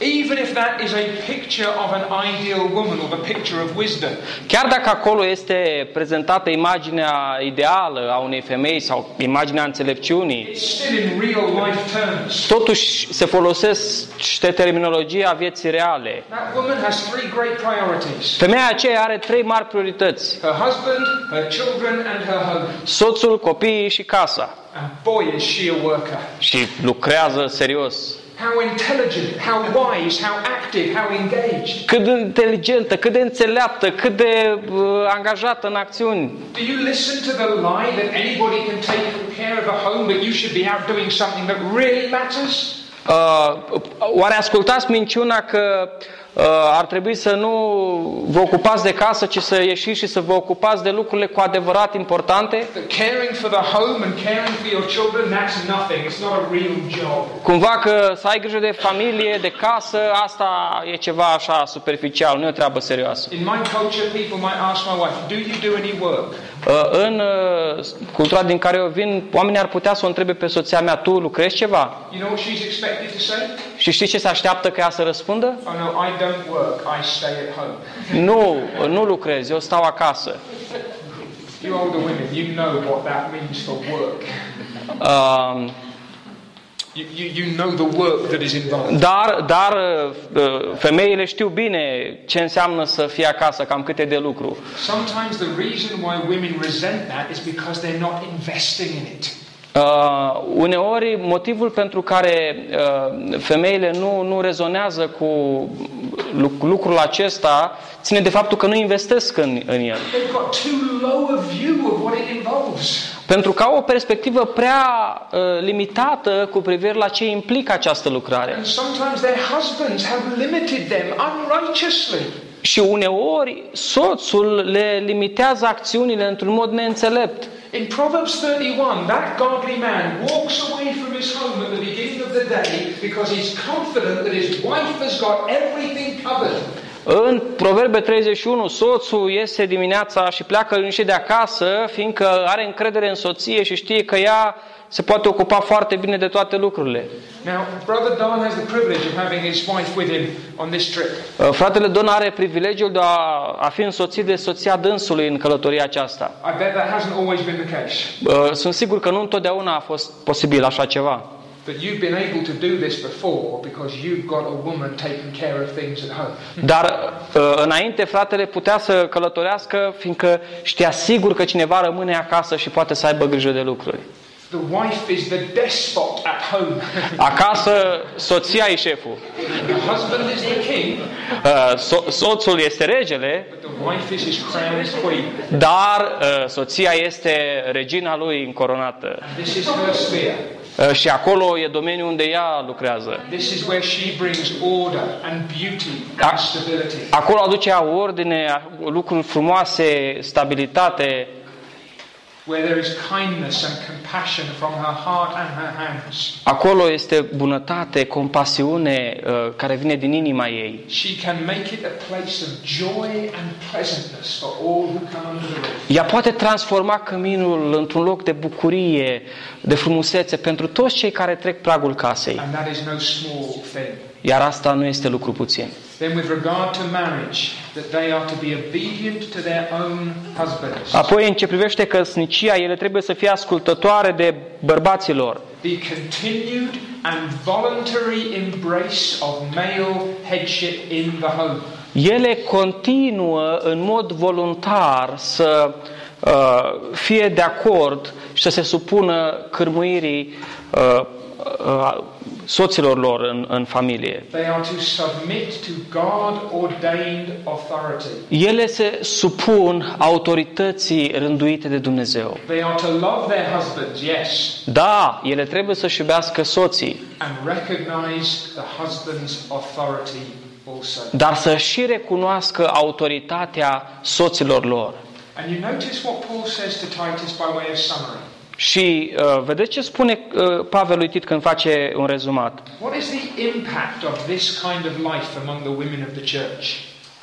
even if that is a picture of an ideal woman or the picture of wisdom, Chiar dacă acolo este prezentată imaginea ideală a unei femei sau imaginea înțelepciunii, it's still in real life terms. totuși se folosește terminologia vieții reale. That woman has three great priorities Femeia aceea are trei mari priorități. her husband, her children, and her home. Soțul, copiii și casa. And boy, is she a worker. Și lucrează serios. How intelligent, how wise, how active, how engaged. Cât de inteligentă, cât de înțeleaptă, cât de uh, angajată în acțiuni. Do you listen to the lie that anybody can take care of a home, but you should be out doing something that really matters? Uh, oare ascultați minciuna că uh, ar trebui să nu vă ocupați de casă, ci să ieșiți și să vă ocupați de lucrurile cu adevărat importante. That caring for the home and caring for your children, that's nothing. It's not a real job. Cumva că să ai grijă de familie, de casă, asta e ceva așa superficial, nu e o treabă serioasă. In my culture, people might ask my wife, Do you do any work? Uh, În uh, cultura din care eu vin, oamenii ar putea să o întrebe pe soția mea, tu lucrezi ceva? You know what she's expected to say? Și știi ce se așteaptă ca ea să răspundă? Oh no, I don't work, I stay at home. Nu, nu lucrez, eu stau acasă. You older women, you know what that means for work. Uh, Dar, dar uh, femeile știu bine ce înseamnă să fie acasă, cam câte de lucru. Sometimes the reason why women resent that is because they're not investing in it. Uh, uneori, motivul pentru care uh, femeile nu, nu rezonează cu luc- lucrul acesta ține de faptul că nu investesc în, în el. They've got too low a view of what it involves. Pentru că au o perspectivă prea uh, limitată cu privire la ce implică această lucrare. And sometimes their husbands have limited them unrighteously. Și uneori soțul le limitează acțiunile într-un mod neînțelept. In Proverbs 31, that godly man walks away from his home at the beginning of the day because he's confident that his wife has got everything covered. În Proverbe 31, soțul iese dimineața și pleacă liniștit de acasă, fiindcă are încredere în soție și știe că ea se poate ocupa foarte bine de toate lucrurile. Now, Brother Don has the privilege of having his wife with him on this trip. Uh, Fratele Don are privilegiul de a, a fi însoțit de soția dânsului în călătoria aceasta. I bet that hasn't always been the case. Uh, Sunt sigur că nu întotdeauna a fost posibil așa ceva. But you've been able to do this before because you've got a woman taking care of things at home. Dar uh, înainte fratele putea să călătorească fiindcă știa sigur că cineva rămâne acasă și poate să aibă grijă de lucruri. The wife is the despot at home. Acasă soția e șeful. the husband is the king, Uh, So, soțul este regele, but the wife is his crowned queen. dar uh, soția este regina lui încoronată. This is her sphere. Uh, și acolo e domeniul unde ea lucrează. This is where she brings order and beauty Ah. and stability. Acolo aduce ea ordine, lucruri frumoase, stabilitate. Where there is kindness and compassion from her heart and her hands. Acolo este bunătate, compasiune uh, care vine din inima ei. She can make it a place of joy and pleasantness for all who come under the roof. Ea poate transforma căminul într-un loc de bucurie, de frumusețe pentru toți cei care trec pragul casei. And that is no small thing. Iar asta nu este lucru puțin. Then, with regard to marriage, that they are to be obedient to their own husbands, Apoi, în ce privește căsnicia, ele trebuie să fie ascultătoare de bărbaților. the continued and voluntary embrace of male headship in the home. Ele continuă în mod voluntar să uh, fie de acord și să se supună cârmuirii uh, uh, soților lor în, în familie. They are to submit to God ordained authority. Ele se supun autorității rânduite de Dumnezeu. They are to love their husbands, yes, Da, ele trebuie să-și iubească soții, and recognize the husband's authority also. dar să și recunoască autoritatea soților lor. And you notice what Paul says to Titus by way of summary. Și uh, vedeți ce spune uh, Pavel lui Tit când face un rezumat? What is the impact of this kind of life among the women of the church?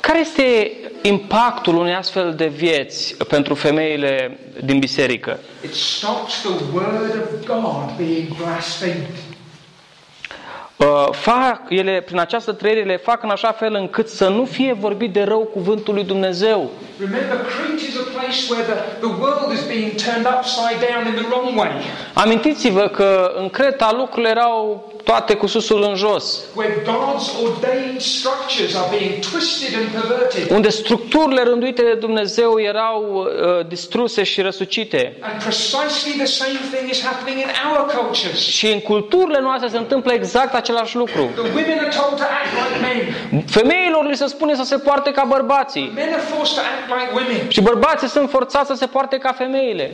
Care este impactul unei astfel de vieți pentru femeile din biserică? It stops the word of God being blasphemed. Uh, fac, ele, prin această trăire, le fac în așa fel încât să nu fie vorbit de rău cuvântul lui Dumnezeu. Remember, Crete is a place where the, the world is being turned upside down in the wrong way, Amintiți-vă că în Creta lucrurile erau toate cu susul în jos, where God's ordained structures are being twisted and perverted. unde structurile rânduite de Dumnezeu erau uh, distruse și răsucite. And precisely the same thing is happening in our cultures. Și în culturile noastre se întâmplă exact același lucru. The women are told to act like men. Femeilor li se spune să se poarte ca bărbații. Men are forced to act like women. Și bărbații sunt forțați să se poarte ca femeile.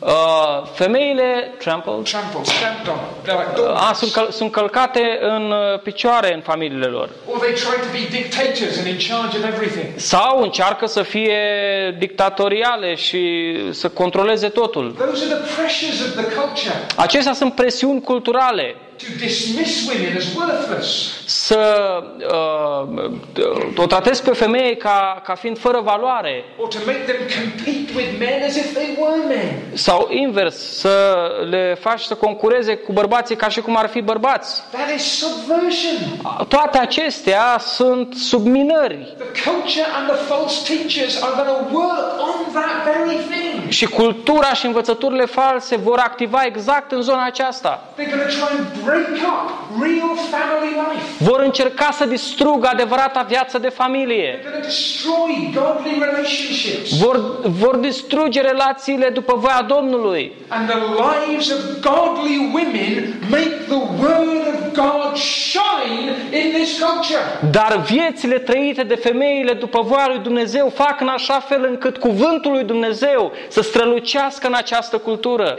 Women are trampled in the home. Uh, femeile trampled, Trampled, stamped on. They're like dogs. a, sunt, căl- sunt călcate în uh, picioare în familiile lor. Or they try to be dictators and in charge of everything. Sau încearcă să fie dictatoriale și să controleze totul. Those are the pressures of the culture Acestea sunt presiuni culturale. To dismiss women as worthless. Să uh, o tratezi pe femeie ca, ca fiind fără valoare. Or to make them compete with men as if they were men. Sau invers, să le faci să concureze cu bărbații ca și cum ar fi bărbați. That is subversion. Toate acestea sunt subminări. The culture and the false teachers are going to work on that very thing. Și cultura și învățăturile false vor activa exact în zona aceasta. They're going to try and break up real family life. Vor încerca să distrugă adevărata viață de familie. They're going to destroy godly relationships. Vor, vor distruge relațiile după voia Domnului. And the lives of godly women make the word of God shine in this culture. Dar viețile trăite de femeile după voia lui Dumnezeu fac în așa fel încât cuvântul lui Dumnezeu să strălucească în această cultură.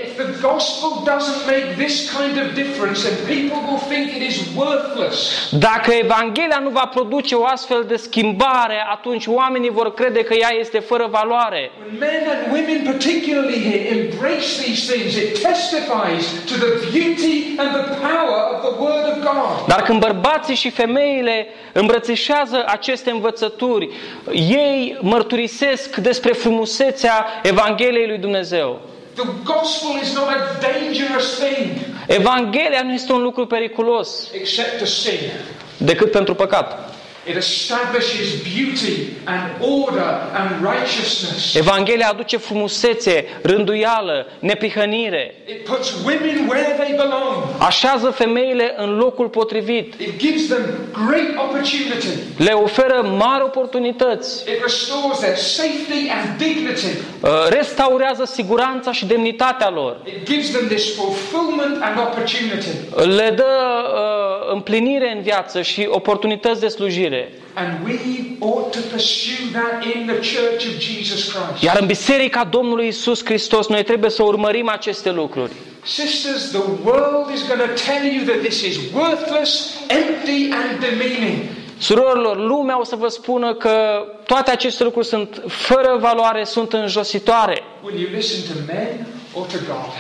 If the gospel doesn't make this kind of difference, then people will think it is worthless. Dacă Evanghelia nu va produce o astfel de schimbare, atunci oamenii vor crede că ea este fără valoare. When men and women, particularly here, embrace these things, it testifies to the beauty and the power of the Word of God. Dar când bărbații și femeile îmbrățișează aceste învățături, ei mărturisesc despre frumusețea Evangheliei lui Dumnezeu. The gospel is not a dangerous thing Evanghelia nu este un lucru periculos except to sin. decât pentru păcat. It establishes beauty and order and righteousness. Evanghelia aduce frumusețe, rânduială, neprihănire. It puts women where they belong. Așează femeile în locul potrivit. It gives them great opportunity. Le oferă mari oportunități. It restores their safety and dignity. Uh, Restaurează siguranța și demnitatea lor. It gives them this fulfillment and opportunity. Le dă uh, împlinire în viață și oportunități de slujire. And we ought to pursue that in the church of Jesus Christ. Iar în Biserica Domnului Isus Hristos noi trebuie să urmărim aceste lucruri. Sisters, the world is going to tell you that this is worthless, empty, and demeaning. Surorilor, lumea o să vă spună că toate aceste lucruri sunt fără valoare, sunt înjositoare. Will you listen to men or to God?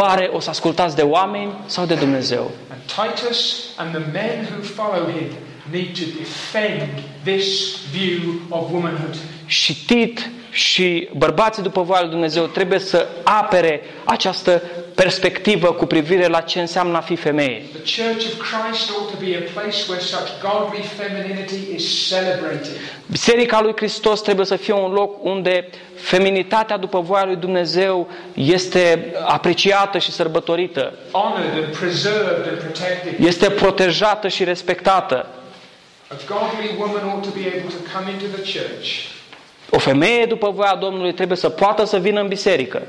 Oare o să ascultați de oameni sau de Dumnezeu? And Titus and the men who follow him need to defend this view of womanhood. Și Tit și bărbații după voia lui Dumnezeu trebuie să apere această perspectivă cu privire la ce înseamnă a fi femeie. The Church of Christ ought to be a place where such godly femininity is celebrated. Biserica lui Hristos trebuie să fie un loc unde feminitatea după voia lui Dumnezeu este apreciată și sărbătorită, honored and preserved and protected. este protejată și respectată. O femeie după voia Domnului trebuie să poată să vină în biserică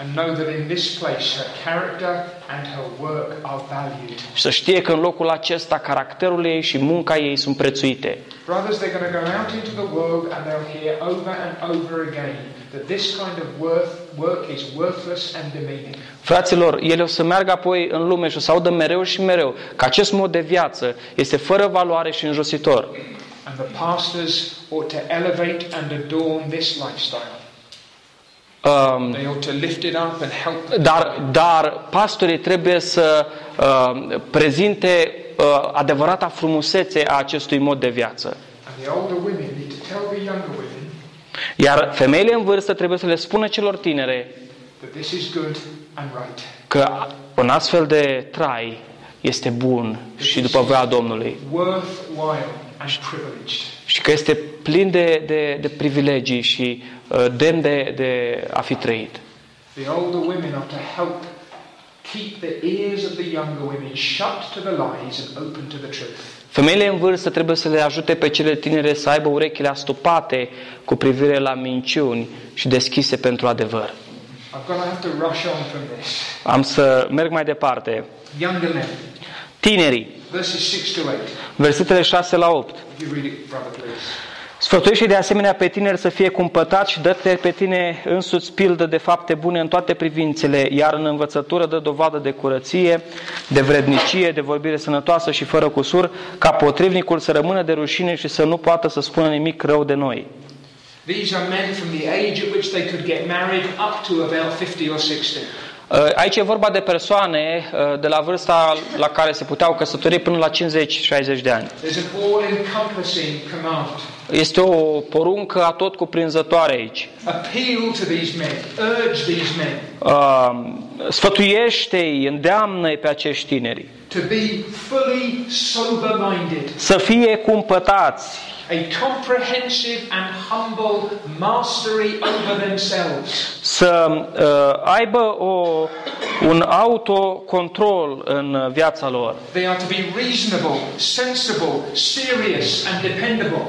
and know that in this place her character and her work are valued. și să știe că în locul acesta caracterul ei și munca ei sunt prețuite. Brothers, they're going to go out into the world and they'll hear over and over again that this kind of worth, work is worthless and demeaning. Fraților, ele o să meargă apoi în lume și o să audă mereu și mereu că acest mod de viață este fără valoare și înjositor. And the pastors ought to elevate and adorn this lifestyle. Um, They ought to lift it up and help them. dar, dar pastorii trebuie să uh, prezinte uh, adevărata frumusețe a acestui mod de viață. And the older women need to tell the younger women Iar femeile în vârstă trebuie să le spună celor tinere that this is good and right. că un astfel de trai este bun și după voia Domnului Worthwhile and privileged. și că este plin de, de, de privilegii și uh, demn de, de a fi trăit. The older women are to help keep the ears of the younger women shut to the lies and open to the truth. Femeile în vârstă trebuie să le ajute pe cele tinere să aibă urechile astupate cu privire la minciuni și deschise pentru adevăr. I'm going to have to rush on from this. Am să merg mai departe. Younger men, Tinerii, verses 6 to 8. versetele 6 la 8. If you read it, brother, please. Sfătuiește de asemenea pe tineri să fie cumpătați și dă-te pe tine însuți pildă de fapte bune în toate privințele, iar în învățătură dă dovadă de curăție, de vrednicie, de vorbire sănătoasă și fără cusur, ca potrivnicul să rămână de rușine și să nu poată să spună nimic rău de noi. These are men from the age at which they could get married up to about 50 or 60. Uh, Aici e vorba de persoane uh, de la vârsta la care se puteau căsători până la 50-60 de ani. There's an all-encompassing command. Este o poruncă atot cuprinzătoare aici. Appeal to these men, urge these men Uh, Sfătuiește-i, îndeamnă-i pe acești tineri to be fully sober-minded, să fie cumpătați, a comprehensive and humble mastery over themselves. să uh, aibă o, un autocontrol în viața lor, They are to be reasonable, sensible, serious, and dependable.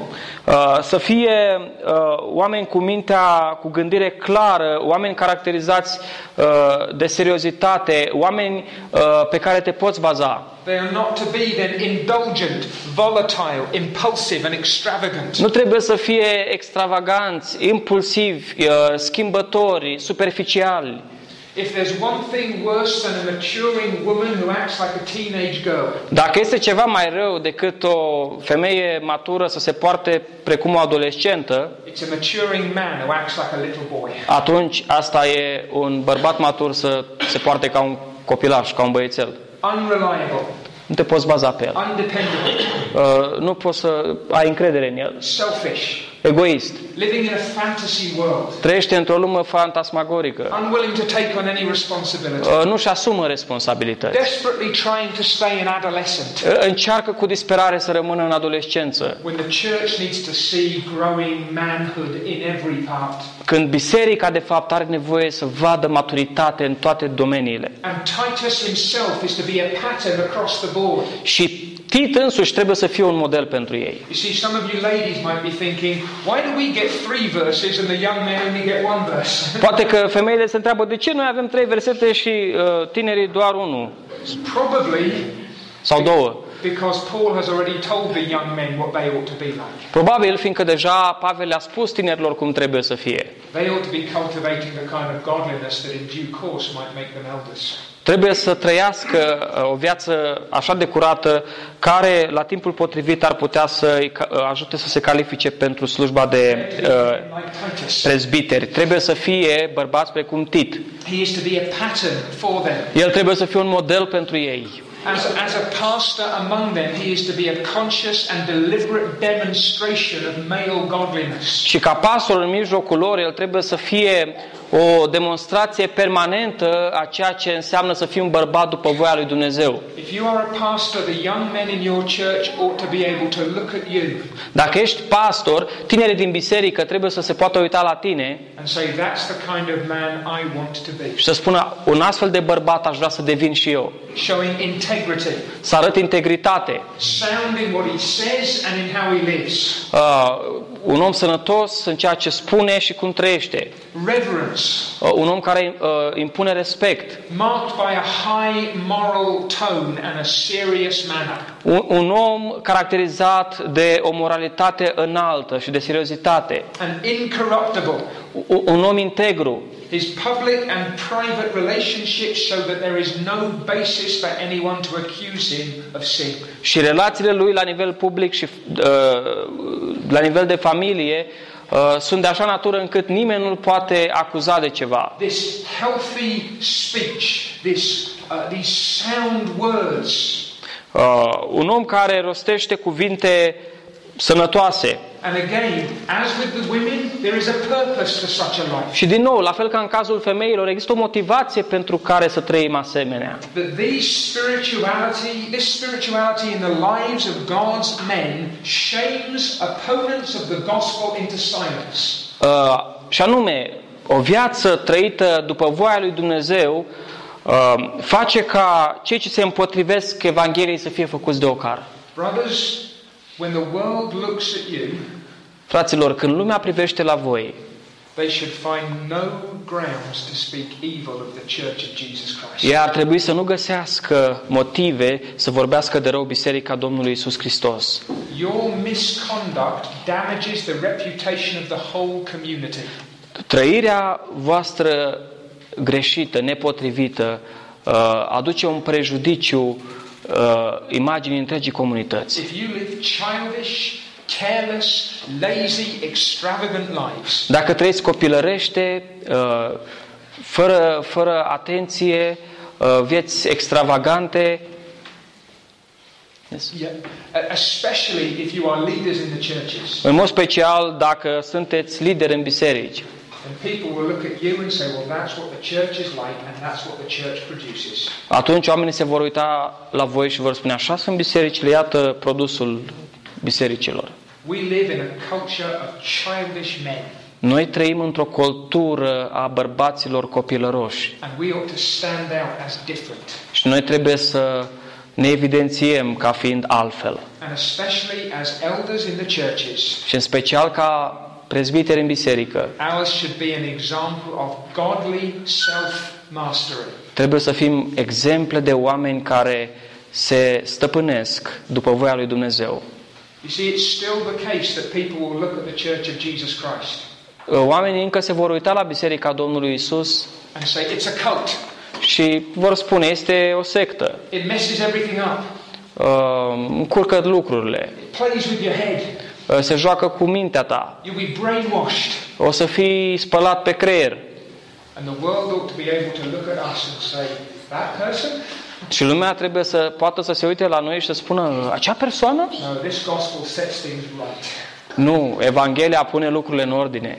Uh, să fie uh, oameni cu mintea, cu gândire clară, oameni caracterizați uh, de seriozitate, oameni uh, pe care te poți baza. They are not to be then indulgent, volatile, impulsive, and extravagant. Nu trebuie să fie extravaganți, impulsivi, uh, schimbători, superficiali. If there's one thing worse than a maturing woman who acts like a teenage girl, Dacă este ceva mai rău decât o femeie matură să se poarte precum o adolescentă, it's a maturing man who acts like a little boy. atunci asta e un bărbat matur să se poarte ca un copilaș, ca un băiețel. Unreliable, Nu te poți baza pe el. undependable, Uh, nu poți să ai încredere în el. selfish, Egoist. living in a fantasy world, Trăiește într-o lume fantasmagorică. unwilling to take on any responsibility, Uh, nu-și asumă responsabilități. desperately trying to stay an adolescent Uh, Încearcă cu disperare să rămână în adolescență. when the church needs to see growing manhood in every part. Când biserica, de fapt, are nevoie să vadă maturitate în toate domeniile. And Titus himself is to be a pattern across the board. Și Tit însuși trebuie să fie un model pentru ei. You see, some of you ladies might be thinking, why do we get three verses and the young men only get one verse? Poate că femeile se întreabă de ce noi avem trei versete și uh, tinerii doar unul Probably sau două. because Paul has already told the young men what they ought to be like. Probabil fiindcă deja Pavel le-a spus tinerilor cum trebuie să fie. They ought to be cultivating the kind of godliness that in due course might make them elders. Trebuie să trăiască uh, o viață așa de curată care la timpul potrivit ar putea să îi ca- uh, ajute să se califice pentru slujba de uh, like Titus. prezbiteri. Trebuie să fie bărbați precum Tit. He is to be a pattern for them. El trebuie să fie un model pentru ei. As, as a pastor among them, he is to be a conscious and deliberate demonstration of male godliness. Și ca pastor în mijlocul lor, el trebuie să fie o demonstrație permanentă a ceea ce înseamnă să fii un bărbat după voia lui Dumnezeu. If you are a pastor, the young men in your church ought to be able to look at you Dacă ești pastor, tinerii din biserică trebuie să se poată uita la tine and say, That's the kind of man I want to be. și să spună, un astfel de bărbat aș vrea să devin și eu. Showing integrity, Să arăt integritate. sound in what he says and in how he lives, Uh, un om sănătos în ceea ce spune și cum trăiește. reverence, Uh, un om care uh, impune respect. marked by a high moral tone and a serious manner. Un, un om caracterizat de o moralitate înaltă și de seriozitate. And incorruptible. U- Un om integru. His public and private relationships show that there is no basis for anyone to accuse him of sin. Și relațiile lui la nivel public și uh, la nivel de familie uh, sunt de așa natură încât nimeni nu-l poate acuza de ceva. This healthy speech, this, uh, these sound words, Uh, un om care rostește cuvinte sănătoase. And again, as with the women, there is a purpose for such a life. Și din nou, la fel ca în cazul femeilor, există o motivație pentru care să trăim asemenea. That these spirituality, this spirituality in the lives of God's men shames opponents of the gospel into silence. Uh, și anume, o viață trăită după voia lui Dumnezeu uh, face ca cei ce se împotrivesc Evangheliei să fie făcuți de ocar. Brothers, when the world looks at you, Fraților, când lumea privește la voi, they should find no grounds to speak evil of the Church of Jesus Christ. Ei ar trebui să nu găsească motive să vorbească de rău Biserica Domnului Isus Hristos. Your misconduct damages the reputation of the whole community. Trăirea voastră greșită, nepotrivită, uh, aduce un prejudiciu uh, imaginii întregii comunități. If you live childish, careless, lazy, extravagant lives, Dacă trăiți copilărește, uh, fără, fără atenție, uh, vieți extravagante, Yes. yeah, especially if you are leaders in the churches, în mod special dacă sunteți lideri în biserici, and people will look at you and say, well, that's what the church is like, and that's what the church produces. atunci oamenii se vor uita la voi și vor spune așa sunt bisericile, iată produsul bisericilor. We live in a culture of childish men, Noi trăim într-o cultură a bărbaților copilăroși and we ought to stand out as different. și noi trebuie să ne evidențiem ca fiind altfel. And especially as elders in the churches, Și în special ca prezbiteri în biserică, ours should be an example of godly self-mastery. trebuie să fim exemple de oameni care se stăpânesc după voia lui Dumnezeu. You see, it's still the case that people will look at the church of Jesus Christ Oamenii încă se vor uita la Biserica Domnului Isus and say, it's a cult. și vor spune, este o sectă, It messes everything up. uh, încurcă lucrurile, It plays with your head. Uh, se joacă cu mintea ta, You'll be brainwashed. o să fii spălat pe creier. And the world ought to be able to look at us and say, that person? Și lumea trebuie să poată să se uite la noi și să spună, acea persoană? No, this gospel sets things right. Nu, Evanghelia pune lucrurile în ordine.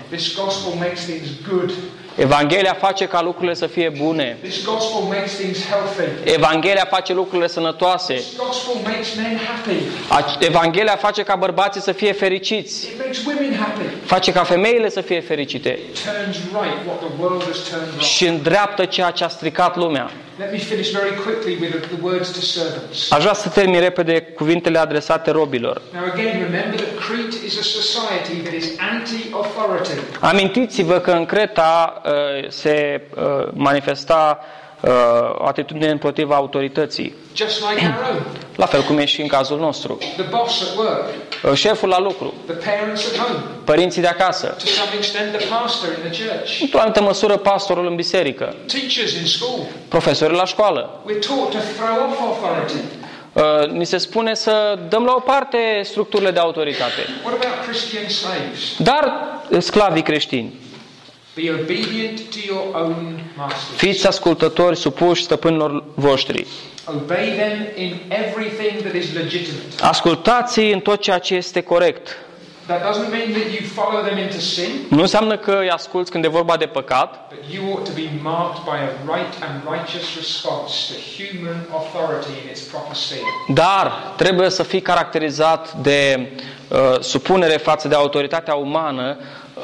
This gospel makes things good. Evanghelia face ca lucrurile să fie bune. This gospel makes things healthy. Evanghelia face lucrurile sănătoase. This gospel makes men happy. Ac- Evanghelia face ca bărbații să fie fericiți. It makes women happy. Face ca femeile să fie fericite. It turns right what the world has turned wrong. Și îndreaptă ceea ce a stricat lumea. Let me finish very quickly with the words to servants. Aș vrea să termin repede cuvintele adresate robilor. Now, again, remember that Crete is a society that is anti-authority. Amintiți-vă că în Creta uh, se uh, manifesta uh, o atitudine împotriva autorității. just like our own. La fel cum e și în cazul nostru. The boss at work, Uh, Șeful la lucru, the parents at home, părinții de acasă, to some extent the pastor in the church, într-o anumită măsură pastorul în biserică, teachers in school. profesorii la școală. We're taught to throw off authority. Uh, Ni se spune să dăm la o parte structurile de autoritate. What about Christian slaves? Dar uh, sclavii creștini, Be obedient to your own masters. fiți ascultători, supuși stăpânilor voștri. Obey them in everything that is legitimate. Ascultați-i în tot ceea ce este corect. That doesn't mean that you follow them into sin, Nu înseamnă că îi asculți când e vorba de păcat, but you ought to be marked by a right and righteous response to human authority in its proper sphere. dar trebuie să fii caracterizat de uh, supunere față de autoritatea umană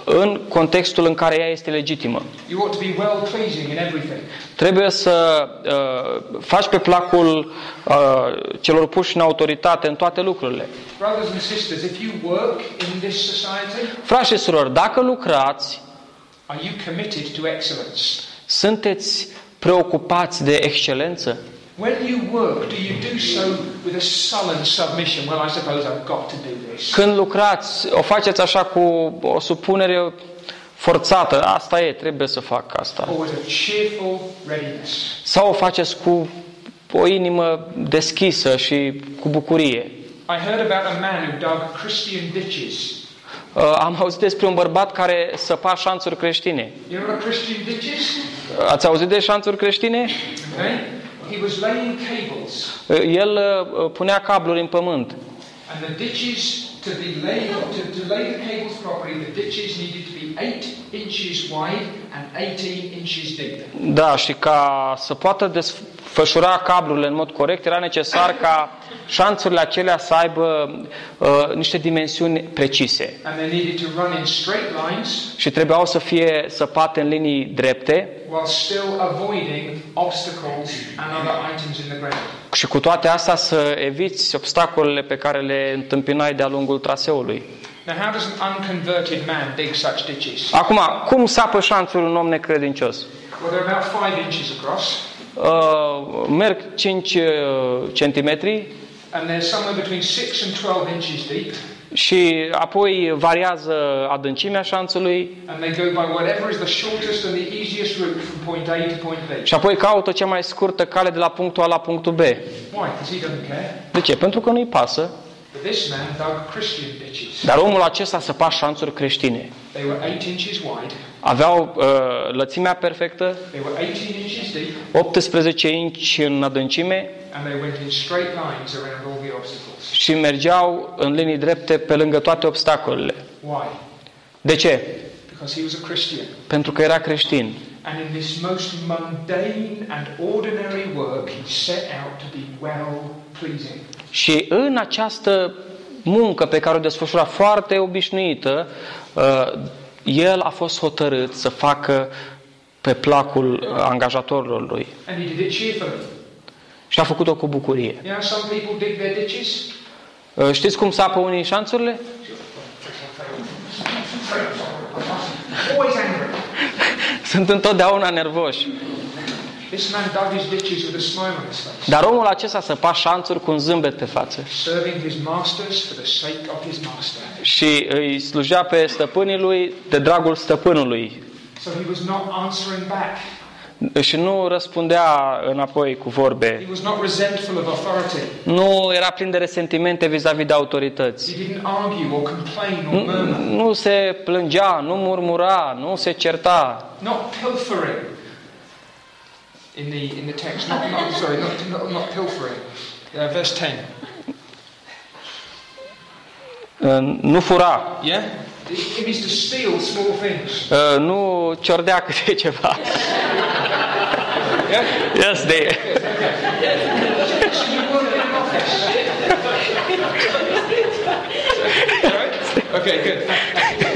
în contextul în care ea este legitimă. You ought to be well pleasing in everything. Trebuie să uh, faci pe placul uh, celor puși în autoritate în toate lucrurile. Brothers and sisters, if you work in this society, Frați și surori, dacă lucrați, are you committed to excellence? sunteți preocupați de excelență? When you work, do you do so with a sullen submission? Well, I suppose I've got to do this. Când lucrați, o faceți așa cu o supunere forțată, asta e, trebuie să fac asta. Or with a cheerful readiness? Sau o faceți cu o inimă deschisă și cu bucurie. I heard about a man who dug Christian ditches. Uh, Am auzit despre un bărbat care săpa șanțuri creștine. You know what are Christian ditches? Ați auzit de șanțuri creștine? Okay? He was laying cables, Uh, El uh, punea cabluri în pământ. and the ditches to be laid to, to lay the cables properly, the ditches needed to be eight inches wide and 18 inches deep. Da, și ca să poată desfășura cablurile în mod corect, era necesar ca șanțurile acelea să aibă uh, niște dimensiuni precise. And they needed to run in straight lines Și trebuiau să fie săpate în linii drepte while still avoiding obstacles and other items in the ground. și cu toate astea să eviți obstacolele pe care le întâmpinai de-a lungul traseului. Now, how does an unconverted man dig such ditches? Acum, cum sapă șanțul un om necredincios? Well, they're about five inches across, Uh, merg 5 uh, centimetri and they're somewhere between six and 12 inches deep, și apoi variază adâncimea șanțului and they go by whatever is the shortest and the easiest route from point A to point B. și apoi caută cea mai scurtă cale de la punctul A la punctul B. Why? Because he doesn't care. De ce? Pentru că nu-i pasă. But this man dug Christian ditches. Dar omul acesta săpa șanțuri creștine. They were eight inches wide, Aveau uh, lățimea perfectă, they were 18 inches deep, 18 inci în adâncime and they went in straight lines around all the obstacles. și mergeau în linii drepte pe lângă toate obstacolele. Why? De ce? Because he was a Christian. Pentru că era creștin. And in this most mundane and ordinary work, he set out to be well pleasing. Și în această muncă pe care o desfășura foarte obișnuită, uh, el a fost hotărât să facă pe placul uh, angajatorilor lui. And he did it cheerfully. Și a făcut-o cu bucurie. You know, some people dig their ditches. Uh, Știți cum sapă unii șanțurile? Always angry. Sunt întotdeauna nervoși. This man dug his ditches with a smile on his face, Dar omul acesta săpa șanțuri cu un zâmbet pe față. serving his masters for the sake of his master. Și îi slujea pe stăpânii lui de dragul stăpânului. So he was not answering back. Și nu răspundea înapoi cu vorbe. He was not resentful of authority. Nu era plin de resentimente vis-a-vis de autorități. He didn't argue or complain or murmur. Nu se plângea, nu murmura, nu se certa. Not pilfering. In the in the text, not, not sorry, not, not, not pilfering. Uh, verse ten. Nu fura, Yeah, it means to steal small things. nu ciordea câte ceva. Yeah. Yes, de... So you work in an office. right? Okay, good.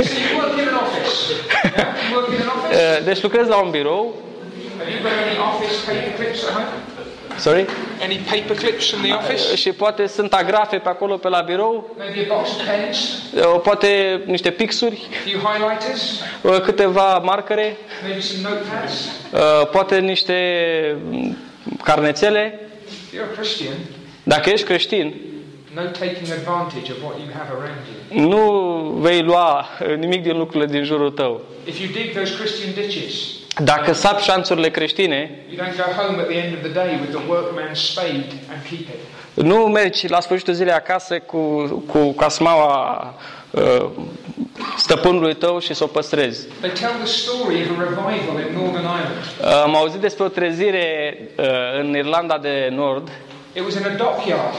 So you work in an office. Yeah? You work in an office. Deci lucrez la un birou. Have you got any office paper clips at home? Sorry? Any paper clips from the office? Și poate sunt agrafe pe acolo pe la birou, Maybe a box of pens, uh, poate niște pixuri, a few highlighters, uh, câteva marcare, maybe some notepads. uh, poate niște mm, carnețele. If you're a Christian, Dacă ești creștin, no taking advantage of what you have around you. nu vei lua uh, nimic din lucrurile din jurul tău. If you dig those Christian ditches, Dacă sapi șanțurile creștine, you don't go home at the end of the day with the workman's spade and keep it. nu mergi la sfârșitul zilei acasă cu, cu casmaua uh, stăpânului tău și să o păstrezi. They tell the story of a revival in Northern Ireland. Uh, Am auzit despre o trezire uh, în Irlanda de Nord. It was in a dockyard,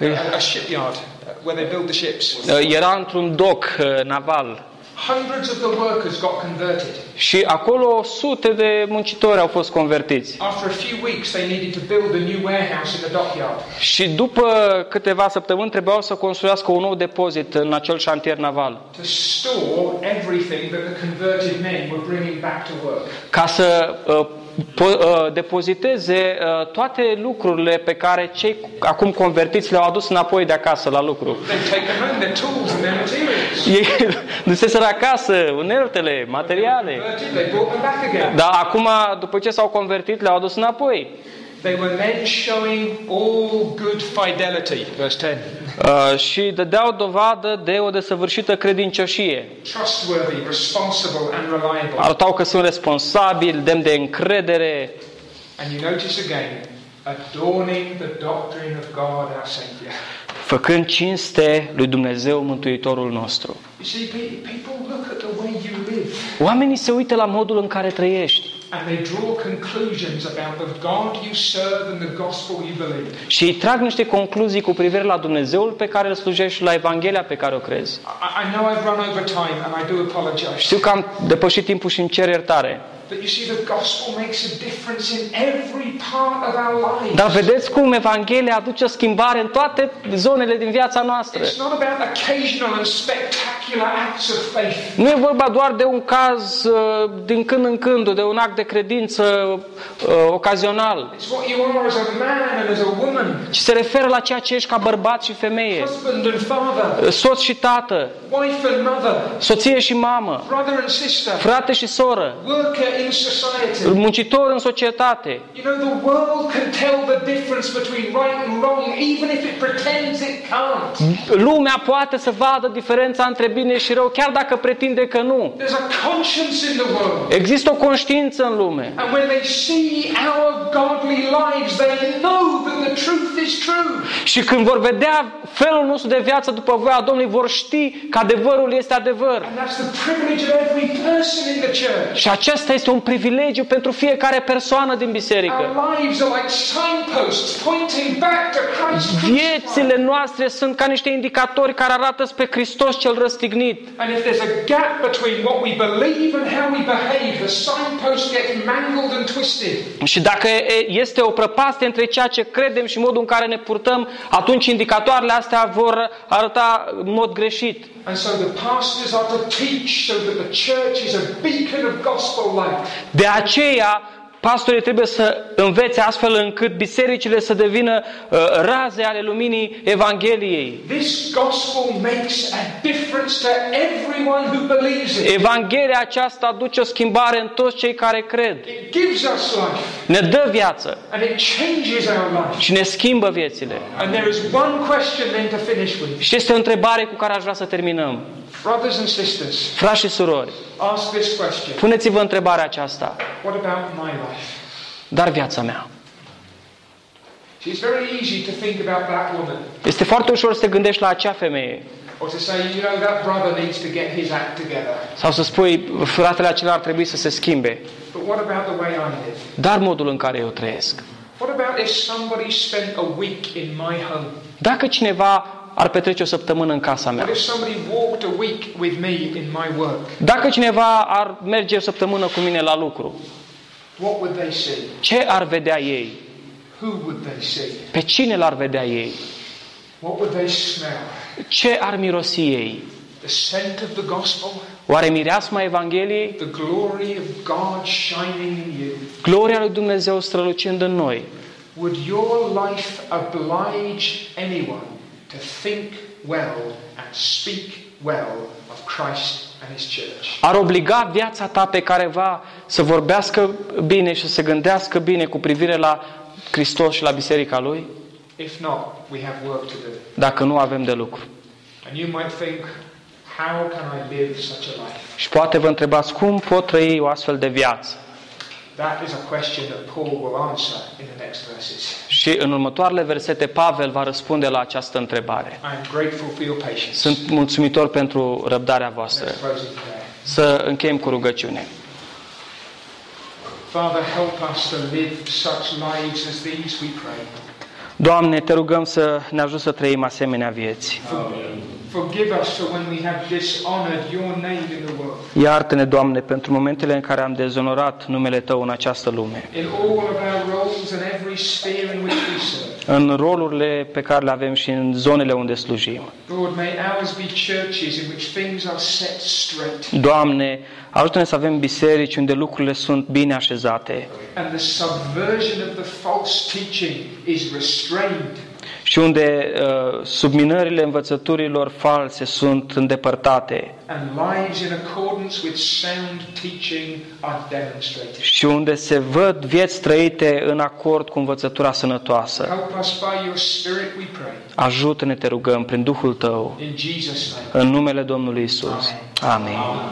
a, a shipyard, uh, where they build the ships. Uh, Era într-un doc uh, naval Hundreds of the workers got converted. și acolo sute de muncitori au fost convertiți. After a few weeks, they needed to build a new warehouse in the dockyard. Și după câteva săptămâni trebuiau să construiască un nou depozit în acel șantier naval. to store everything that the converted men were bringing back to work. ca să uh, po- uh, depoziteze uh, toate lucrurile pe care cei acum convertiți le-au adus înapoi de acasă la lucru. They'd taken home their tools and their materials. Ei duseseră acasă uneltele, materiale. Converted, they brought them back again. Dar acum, după ce s-au convertit, le-au adus înapoi. They were men showing all good fidelity, verse 10. Uh, și dădeau dovadă de o desăvârșită credincioșie. Trustworthy, responsible, and reliable. Arătau că sunt responsabili, demn de încredere And you notice again, adorning the doctrine of God our Saviour. făcând cinste lui Dumnezeu Mântuitorul nostru. You see, pe- people look at the way you live Oamenii se uită la modul în care trăiești and they draw conclusions about the God you serve and the gospel you believe. și îi trag niște concluzii cu privire la Dumnezeul pe care îl slujești și la Evanghelia pe care o crezi. I, I know I've run over time and I do apologize. Știu că am depășit timpul și îmi cer iertare. But you see, the gospel makes a difference in every part of our lives. Dar vedeți cum Evanghelia aduce o schimbare în toate zonele din viața noastră. It's not about occasional and spectacular acts of faith. Nu e vorba doar de un caz uh, din când în când, de un act de credință uh, ocazional, It's what you are as a man and as a woman, ci se referă la ceea ce ești ca bărbat și femeie, husband and father, uh, soț și tată, wife and mother, soție și mamă, brother and sister, frate și soră, worker in society. Muncitor în societate. You know, the world can tell the difference between right and wrong, even if it pretends it can't. Lumea poate să vadă diferența între bine și rău, chiar dacă pretinde că nu. There's a conscience in the world. Există o conștiință în lume. And when they see our godly lives, they know that the truth is true. Și când vor vedea felul nostru de viață după voia Domnului, vor ști că adevărul este adevăr. And that's the privilege of every person in the church. Și acesta este un privilegiu pentru fiecare persoană din biserică. Our lives are like signposts pointing back to Christ Viețile crucified. noastre sunt ca niște indicatori care arată spre Hristos cel răstignit. And if there's a gap between what we believe and how we behave, the signpost gets mangled and twisted. Și dacă e- este o prăpastie între ceea ce credem și modul în care ne purtăm, atunci indicatoarele astea vor arăta în mod greșit. And so the pastors are to teach so that the church is a beacon of gospel light. De aceea, pastorii trebuie să învețe astfel încât bisericile să devină uh, raze ale luminii Evangheliei. This gospel makes a difference to everyone who believes it. Evanghelia aceasta aduce o schimbare în toți cei care cred. It gives us life Ne dă viață and it changes our life. și ne schimbă viețile. And there is one question then to finish with. Și este o întrebare cu care aș vrea să terminăm. Brothers and sisters, Frați și surori, ask this question. puneți-vă întrebarea aceasta. What about my life? Dar viața mea. See, it's very easy to think about that woman Este foarte ușor să te gândești la acea femeie or to say, you know, that brother needs to get his act together. sau să spui, fratele acela ar trebui să se schimbe. But what about the way I live? Dar modul în care eu trăiesc. What about if somebody spent a week in my home? Dacă cineva ar petrece o săptămână în casa mea, What if somebody walked a week with me in my work? dacă cineva ar merge o săptămână cu mine la lucru, What would they see? ce ar vedea ei? Who would they see? Pe cine l-ar vedea ei? What would they smell? Ce ar mirosi ei? The scent of the gospel? Oare mireasma Evangheliei? The glory of God shining in you? Gloria lui Dumnezeu strălucind în noi. Would your life oblige anyone to think well and speak well of Christ and His church? Ar obliga viața ta pe careva să vorbească bine și să se gândească bine cu privire la Hristos și la biserica Lui? If not, we have work to do. Dacă nu avem de lucru. And you might think, how can I live such a life? Și poate vă întrebați cum pot trăi o astfel de viață? That is a question that Paul will answer in the next verses. Și în următoarele versete Pavel va răspunde la această întrebare. I am grateful for your patience. Sunt mulțumitor pentru răbdarea voastră. Let's close in prayer. Să încheiem cu rugăciune. Father, help us to live such lives as these, we pray. Doamne, te rugăm să ne ajut să trăim asemenea vieți. Forgive us for when we have dishonored your name in the world. Iartă-ne, Doamne, pentru momentele în care am dezonorat numele Tău în această lume. In all of our roles and every sphere in which we serve. În rolurile pe care le avem și în zonele unde slujim. Lord, may ours be churches in which things are set straight Doamne, ajută-ne să avem biserici unde lucrurile sunt bine așezate and the subversion of the false teaching is restrained. Și unde uh, subminările învățăturilor false sunt îndepărtate and lives in accordance with sound teaching are demonstrated. și unde se văd vieți trăite în acord cu învățătura sănătoasă. Help us by your Spirit, we pray. Ajută-ne, te rugăm, prin Duhul Tău, In Jesus' name. în numele Domnului Isus. Amin. Amen.